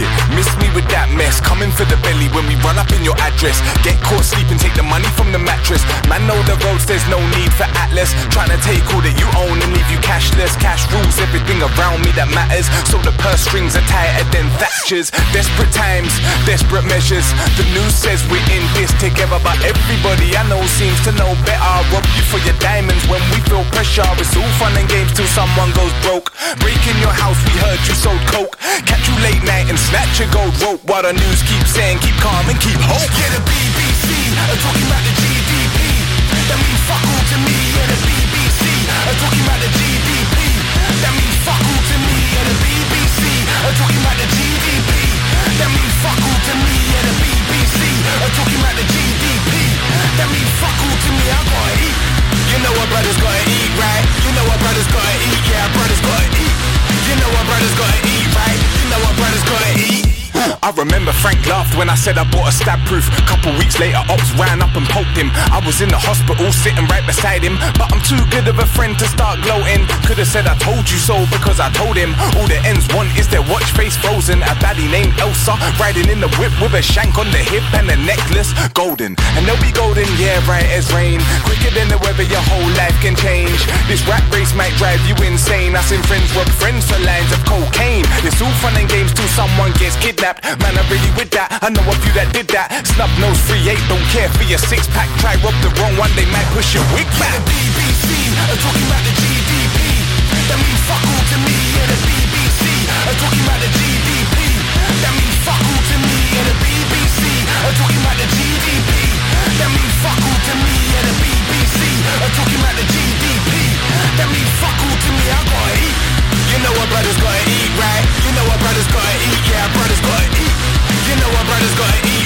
It, miss me with that mess. Coming for the belly when we run up in your address. Get caught sleeping, take the money from the mattress. Man, know the roads, there's no need for Atlas. Trying to take all that you own and leave you cashless. Cash rules everything around me that matters. So the purse strings are tighter than Thatcher's. Desperate times, desperate measures. The news says we're in this together, but everybody I know seems to know better. Rob you for your diamonds when we feel pressure. It's all fun and games till someone goes broke. Breaking your house, we heard you sold coke. Catch you late night and snatch your gold rope. While the news keeps saying keep calm and keep hope. Yeah, the BBC are uh, talking about the GDP. That means fuck all to me. Yeah, the BBC are uh, talking about the GDP. That means fuck all to me. Yeah, the BBC are uh, talking about the GDP. That means fuck all to me. Yeah, the BBC are talking about the GDP. That means fuck all to me. I gotta eat. You know what brothers gotta eat, right? You know what brothers gotta eat. Yeah, brothers gotta eat. You know what brothers gotta eat, I remember Frank laughed when I said I bought a stab proof. Couple weeks later, ops ran up and poked him. I was in the hospital sitting right beside him, but I'm too good of a friend to start gloating. Could have said I told you so because I told him. All the ends want is their watch face frozen. A baddie named Elsa riding in the whip with a shank on the hip and a necklace golden. And they'll be golden, yeah, right as rain. Quicker than the weather, your whole life can change. This rap race might drive you insane. I seen friends rob friends for lines of cocaine. It's all fun and games till someone gets kidnapped. Man, I'm really with that. I know a few that did that. Snub nose, free eight, don't care for your six pack. Try rob the wrong one, they might push your wig back. The BBC are talking about the GDP. That means fuck all to me. Yeah, the BBC are talking about the GDP. That means fuck all to me. Yeah, the BBC are talking about the GDP. That means fuck all to me. Yeah, the BBC are talking about the GDP. That means fuck all to me. I gotta eat. You know what brothers gotta eat, right? You know what brothers gotta eat, yeah, brothers. You know what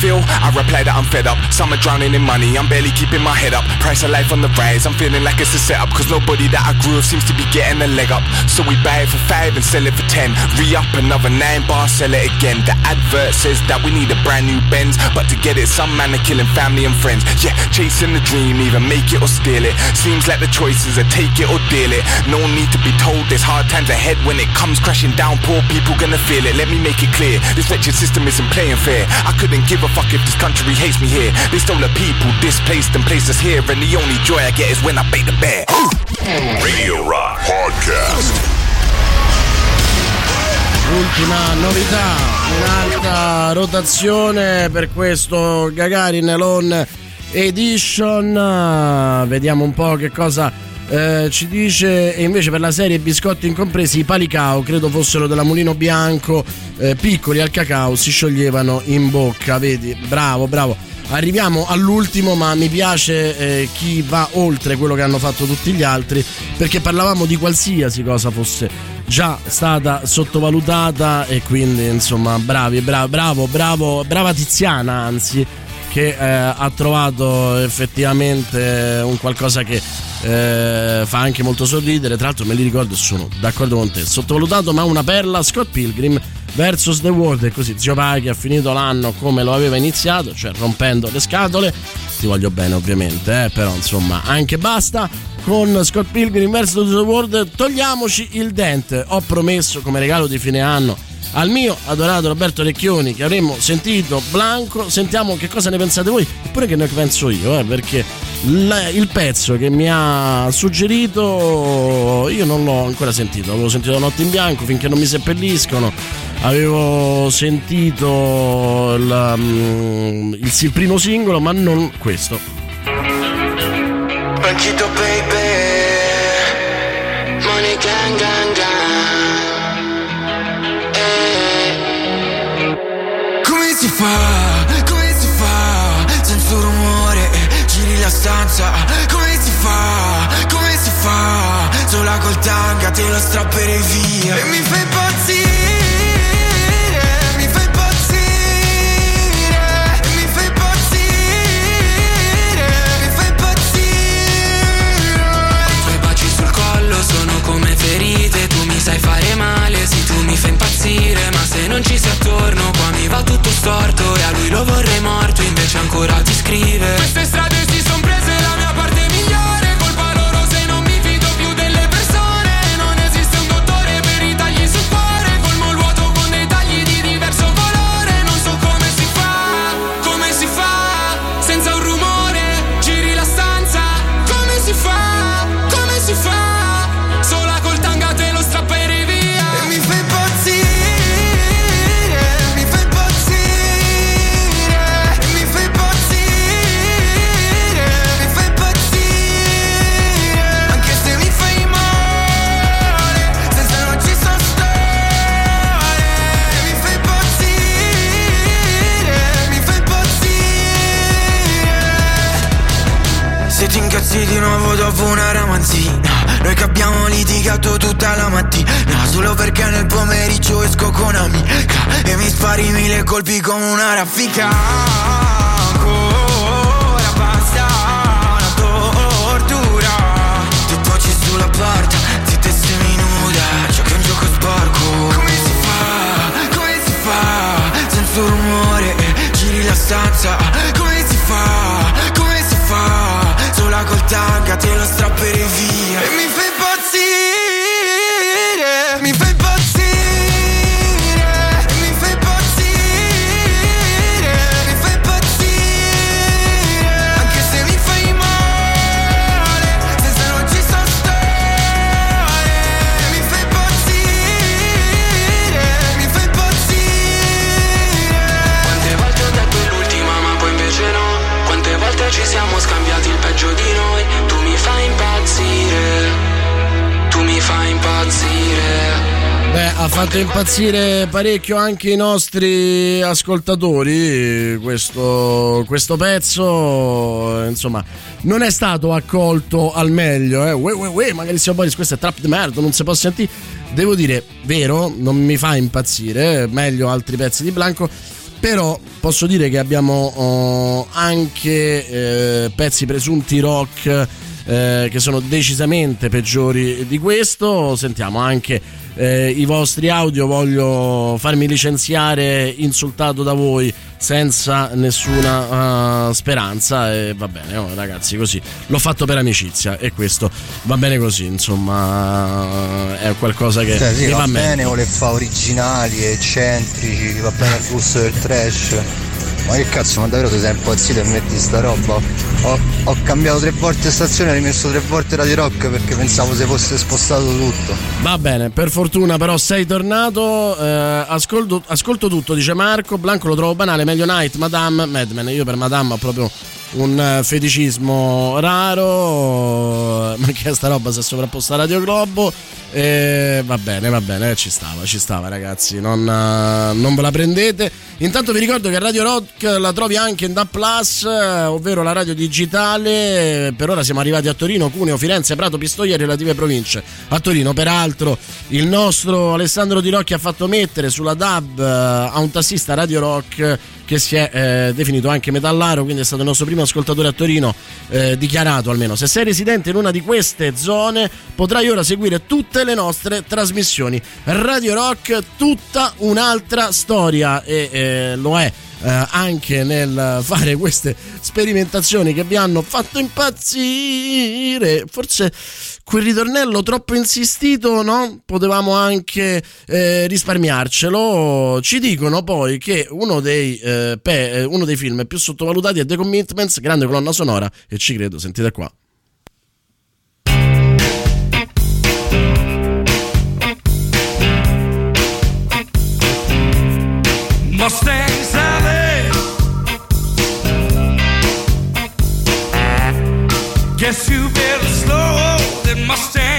feel? I reply that I'm fed up. Some are drowning in money, I'm barely keeping my head up. Price of life on the rise, I'm feeling like it's a setup. Cause nobody that I grew with seems to be getting a leg up. So we buy it for five and sell it for ten. Re up another nine bar, sell it again. The advert says that we need a brand new Benz. But to get it, some man are killing family and friends. Yeah, chasing the dream, either make it or steal it. Seems like the choices are take it or deal it. No need to be told there's hard times ahead when it comes crashing down. Poor people gonna feel it. Let me make it clear. This wretched system isn't playing fair. I couldn't give a fuck if this country hates me here. They stole the people, displaced and placed us here. And the only joy I get is when I bait the bear. Radio Rock Podcast. Ultima novità, un'alta rotazione per questo Gagarin Elon Edition. Vediamo un po' che cosa eh, ci dice. E invece per la serie biscotti incompresi, i palicao, credo fossero della Mulino Bianco, eh, piccoli al cacao, si scioglievano in bocca. Vedi, bravo, bravo. Arriviamo all'ultimo, ma mi piace eh, chi va oltre quello che hanno fatto tutti gli altri, perché parlavamo di qualsiasi cosa fosse già stata sottovalutata e quindi insomma bravi, bravo, bravo, bravo brava Tiziana anzi che eh, ha trovato effettivamente un qualcosa che eh, fa anche molto sorridere. Tra l'altro, me li ricordo e sono d'accordo con te. Sottovalutato, ma una perla. Scott Pilgrim versus The World. E così Zio Paghi ha finito l'anno come lo aveva iniziato, cioè rompendo le scatole. Ti voglio bene, ovviamente, eh, però insomma, anche basta. Con Scott Pilgrim versus The World, togliamoci il dente. Ho promesso come regalo di fine anno al mio adorato Roberto Recchioni che avremmo sentito Blanco. Sentiamo che cosa ne pensate voi, eppure che ne penso io, eh, perché la- il pezzo che mi ha suggerito io non l'ho ancora sentito. Avevo sentito Notte in Bianco finché non mi seppelliscono. Avevo sentito il, mm, il, il primo singolo, ma non questo. Banchito baby fa, come si fa? Senza rumore giri la stanza. Come si fa, come si fa? Sola col tanga te lo strapperei via. E mi fai impazzire sono come ferite, tu mi sai fare male, sì tu mi fai impazzire, ma se non ci sei attorno qua mi va tutto storto e a lui lo vorrei morto, invece ancora ti scrive. Queste strade Noi che abbiamo litigato tutta la mattina? Solo perché nel pomeriggio esco con amica E mi spari mille colpi come una raffica. Ancora basta una tortura. Ti poggi sulla porta, zitta e seminuda. Giochi un gioco sporco. Come si fa, come si fa? Senza rumore, giri la stanza. Come si fa, come si fa? Sola col tanga te lo strapperei via ha fatto impazzire parecchio anche i nostri ascoltatori. Questo, questo pezzo, insomma, non è stato accolto al meglio. Eh. Ue, ue, ue, magari siamo Boris, questo è trap di merda, non si può sentire. Devo dire, vero, non mi fa impazzire. Meglio altri pezzi di Blanco. Però posso dire che abbiamo oh, anche eh, pezzi presunti rock eh, che sono decisamente peggiori di questo. Sentiamo anche eh, i vostri audio. Voglio farmi licenziare insultato da voi senza nessuna uh, speranza. E va bene, oh, ragazzi, così l'ho fatto per amicizia e questo va bene così. Insomma, è qualcosa che sì, mi va bene, o le fa originali, eccentrici, va bene il gusto del trash. Ma che cazzo, ma davvero ti sei impazzito e metti sta roba? Ho, ho cambiato tre volte stazione, ho rimesso tre volte Radio Rock perché pensavo se fosse spostato tutto. Va bene, per fortuna però sei tornato. eh, ascolto, ascolto tutto, dice Marco. Blanco lo trovo banale. Meglio Night, Madame, Madman. Io per Madame ho proprio un eh, feticismo raro. Ma che sta roba si è sovrapposta a Radio Globo. E va bene, va bene, eh, ci stava, ci stava, ragazzi. Non, eh, non ve la prendete. Intanto vi ricordo che Radio Rock la trovi anche in DAP Plus, eh, ovvero la radio digitale. Per ora siamo arrivati a Torino, Cuneo, Firenze, Prato, Pistoia e relative province. A Torino, peraltro, il nostro Alessandro Di Rocchi ha fatto mettere sulla DAB eh, a un tassista Radio Rock che si è eh, definito anche metallaro, quindi è stato il nostro primo ascoltatore a Torino, eh, dichiarato almeno. Se sei residente in una di queste zone, potrai ora seguire tutte le nostre trasmissioni. Radio Rock, tutta un'altra storia e eh, lo è. eh, anche nel fare queste sperimentazioni che vi hanno fatto impazzire forse quel ritornello troppo insistito no? potevamo anche eh, risparmiarcelo ci dicono poi che uno dei, eh, pe- eh, uno dei film più sottovalutati è The Commitments grande colonna sonora e ci credo sentite qua Mustang Sally. Guess you better that Mustang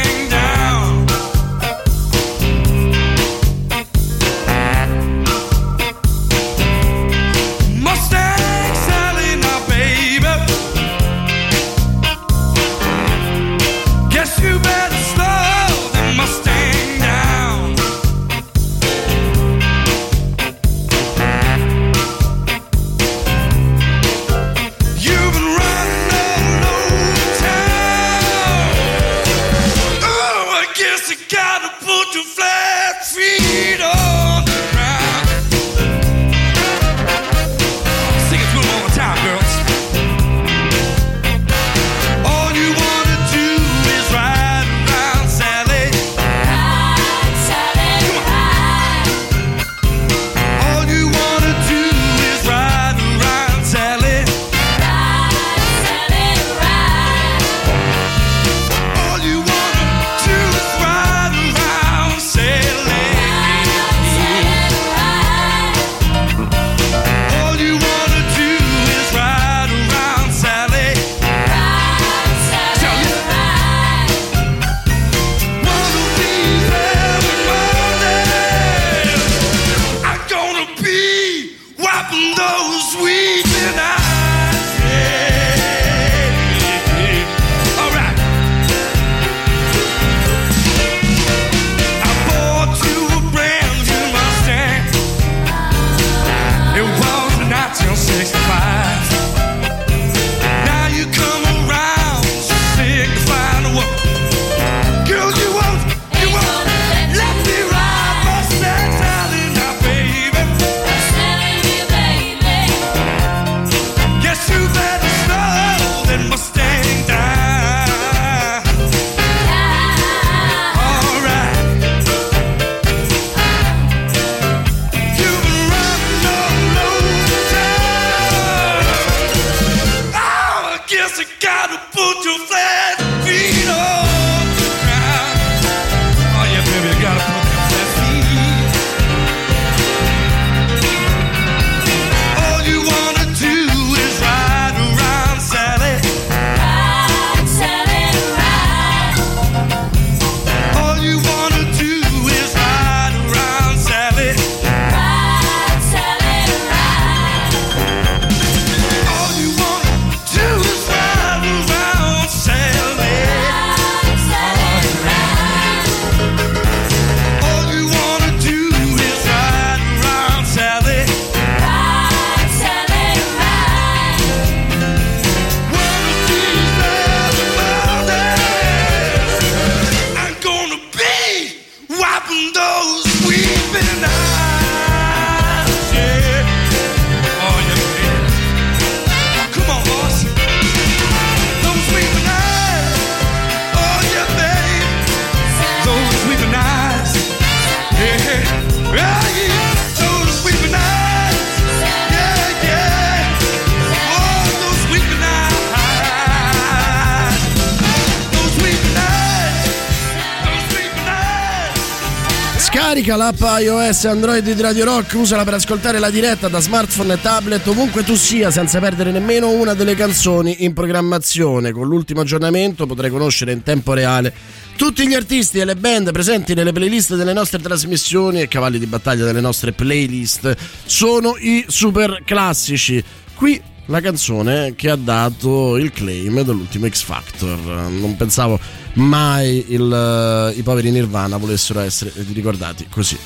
Scarica l'app iOS Android di Radio Rock, usala per ascoltare la diretta da smartphone e tablet ovunque tu sia senza perdere nemmeno una delle canzoni in programmazione. Con l'ultimo aggiornamento potrai conoscere in tempo reale tutti gli artisti e le band presenti nelle playlist delle nostre trasmissioni e cavalli di battaglia delle nostre playlist sono i super classici. Qui la canzone che ha dato il claim dell'ultimo X Factor. Non pensavo mai il- i poveri Nirvana volessero essere ricordati così.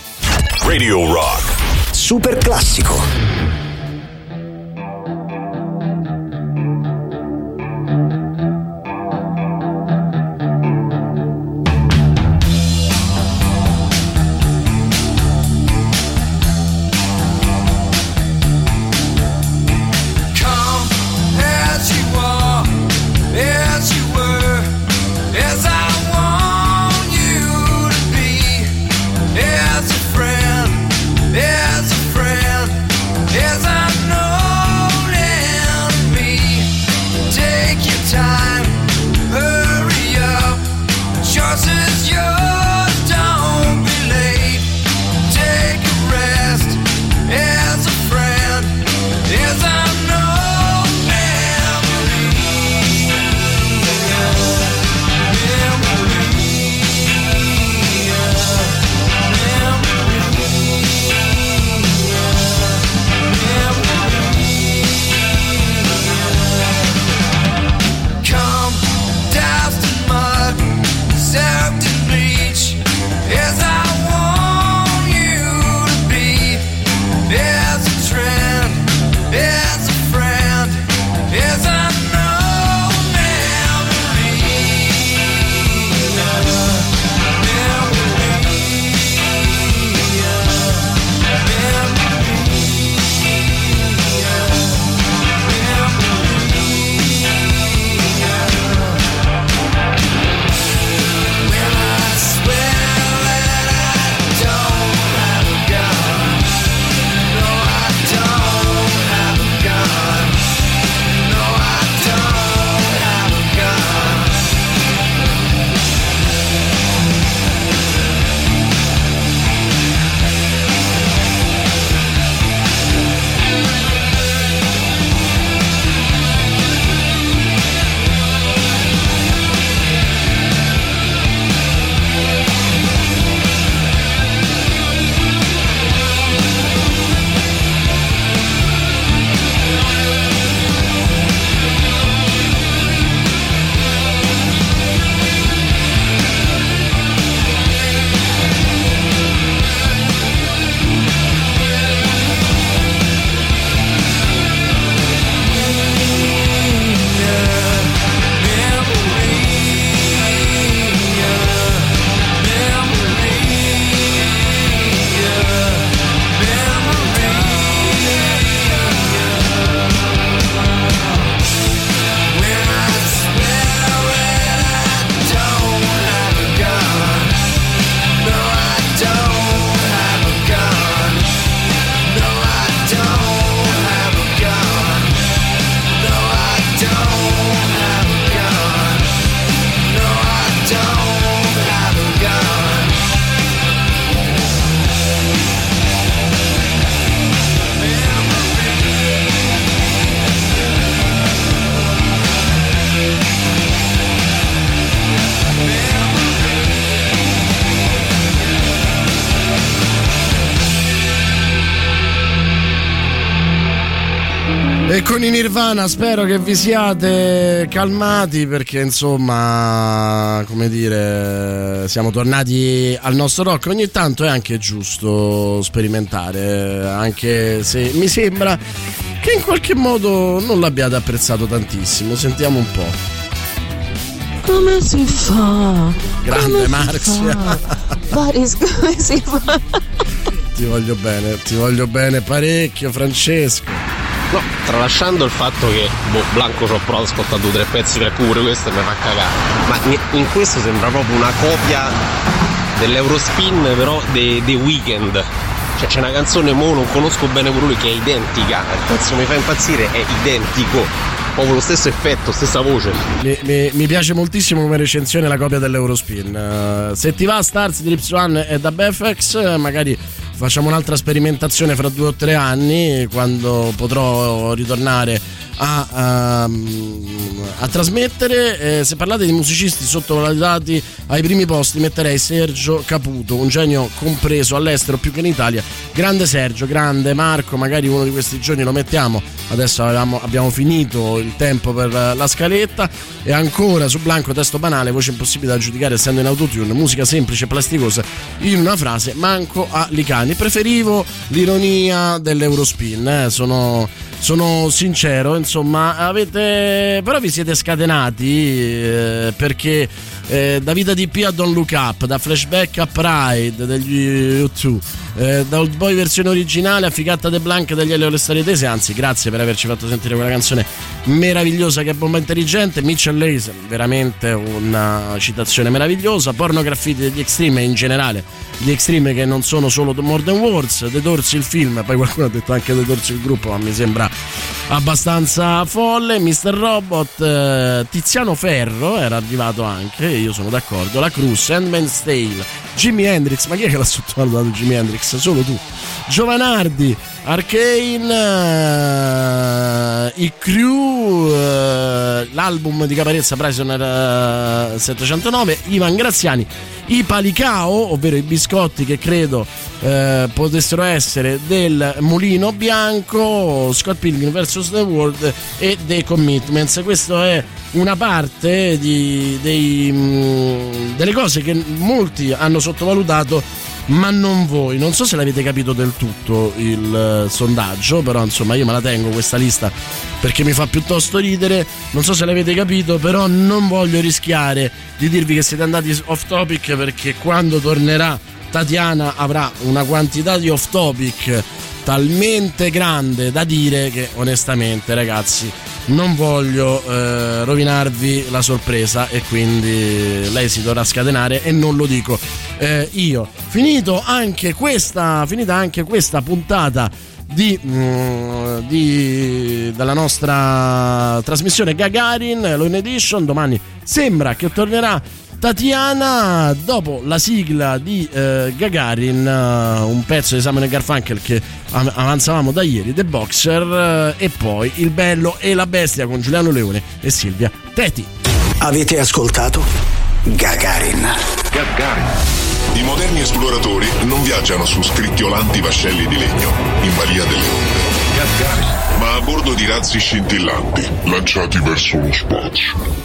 Radio Rock. Super classico. Nirvana spero che vi siate calmati perché insomma, come dire, siamo tornati al nostro rock. Ogni tanto è anche giusto sperimentare, anche se mi sembra che in qualche modo non l'abbiate apprezzato tantissimo. Sentiamo un po'. Come si fa? Grande Marzia. Boris, come si fa? Ti voglio bene, ti voglio bene parecchio, Francesco. No, tralasciando il fatto che boh, Blanco ci ho provato ad ascoltare due o tre pezzi per pure questo mi fa cagare. Ma in- questo sembra proprio una copia dell'Eurospin, però dei The Weeknd. Cioè c'è una canzone, mo non conosco bene pure lui, che è identica. Il pezzo mi fa impazzire, è identico. proprio lo stesso effetto, stessa voce. Mi, mi- mi piace moltissimo come recensione la copia dell'Eurospin. Eh, se ti va Stars di Lips One e da Befex, eh, magari facciamo un'altra sperimentazione fra due o tre anni, quando potrò ritornare a, ehm, a trasmettere. Eh, se parlate di musicisti sottovalutati ai primi posti, metterei Sergio Caputo, un genio compreso all'estero più che in Italia. Grande Sergio, grande Marco, magari uno di questi giorni lo mettiamo. Adesso avevamo- abbiamo finito il tempo per la scaletta. E ancora su Blanco, testo banale, voce impossibile da giudicare essendo in autotune, musica semplice e plasticosa in una frase, manco a Licani. Preferivo l'ironia dell'Eurospin, eh, sono, sono sincero, insomma, avete però vi siete scatenati eh, perché eh, da Vita DP a Don't Look Up, da Flashback a Pride degli U2, eh, da Old Boy versione originale a Ficata de Blanc degli Elio Le Storie Tese, anzi grazie per averci fatto sentire quella canzone meravigliosa che è bomba intelligente, Mitchell Lace, veramente una citazione meravigliosa, Porno Graffiti degli Extreme e in generale gli Extreme che non sono solo More Than Words, The Doors il film, poi qualcuno ha detto anche The Doors il gruppo, ma mi sembra abbastanza folle, Mr. Robot, eh, Tiziano Ferro era arrivato anche, io sono d'accordo, La Cruz, Handmaid's Tale, Jimi Hendrix, ma chi è che l'ha sottovalutato Jimi Hendrix? Solo tu. Giovanardi, Arcane, eh, i Crew, eh, l'album di Caparezza eh, 709, Ivan Graziani, i Palicao, ovvero i biscotti che credo eh, potessero essere del Mulino Bianco, Scott Pilgrim vs. The World e The Commitments. Questa è una parte di- dei, mm, delle cose che molti hanno sottovalutato ma non voi. Non so se l'avete capito del tutto il eh, sondaggio, però insomma io me la tengo questa lista perché mi fa piuttosto ridere. Non so se l'avete capito, però non voglio rischiare di dirvi che siete andati off topic perché quando tornerà Tatiana avrà una quantità di off topic talmente grande da dire che onestamente ragazzi non voglio eh, rovinarvi la sorpresa e quindi lei si dovrà scatenare e non lo dico eh, io. Finito anche questa finita anche questa puntata di, mm, di- della nostra trasmissione Gagarin Loin Edition. Domani sembra che tornerà Tatiana dopo la sigla di eh, Gagarin eh, un pezzo di Simon Garfunkel che av- avanzavamo da ieri The Boxer eh, e poi Il Bello e la Bestia con Giuliano Leone e Silvia Teti Avete ascoltato Gagarin. Gagarin. I moderni esploratori non viaggiano su scricchiolanti vascelli di legno in balia delle onde. Gagarin. Ma a bordo di razzi scintillanti lanciati verso lo spazio.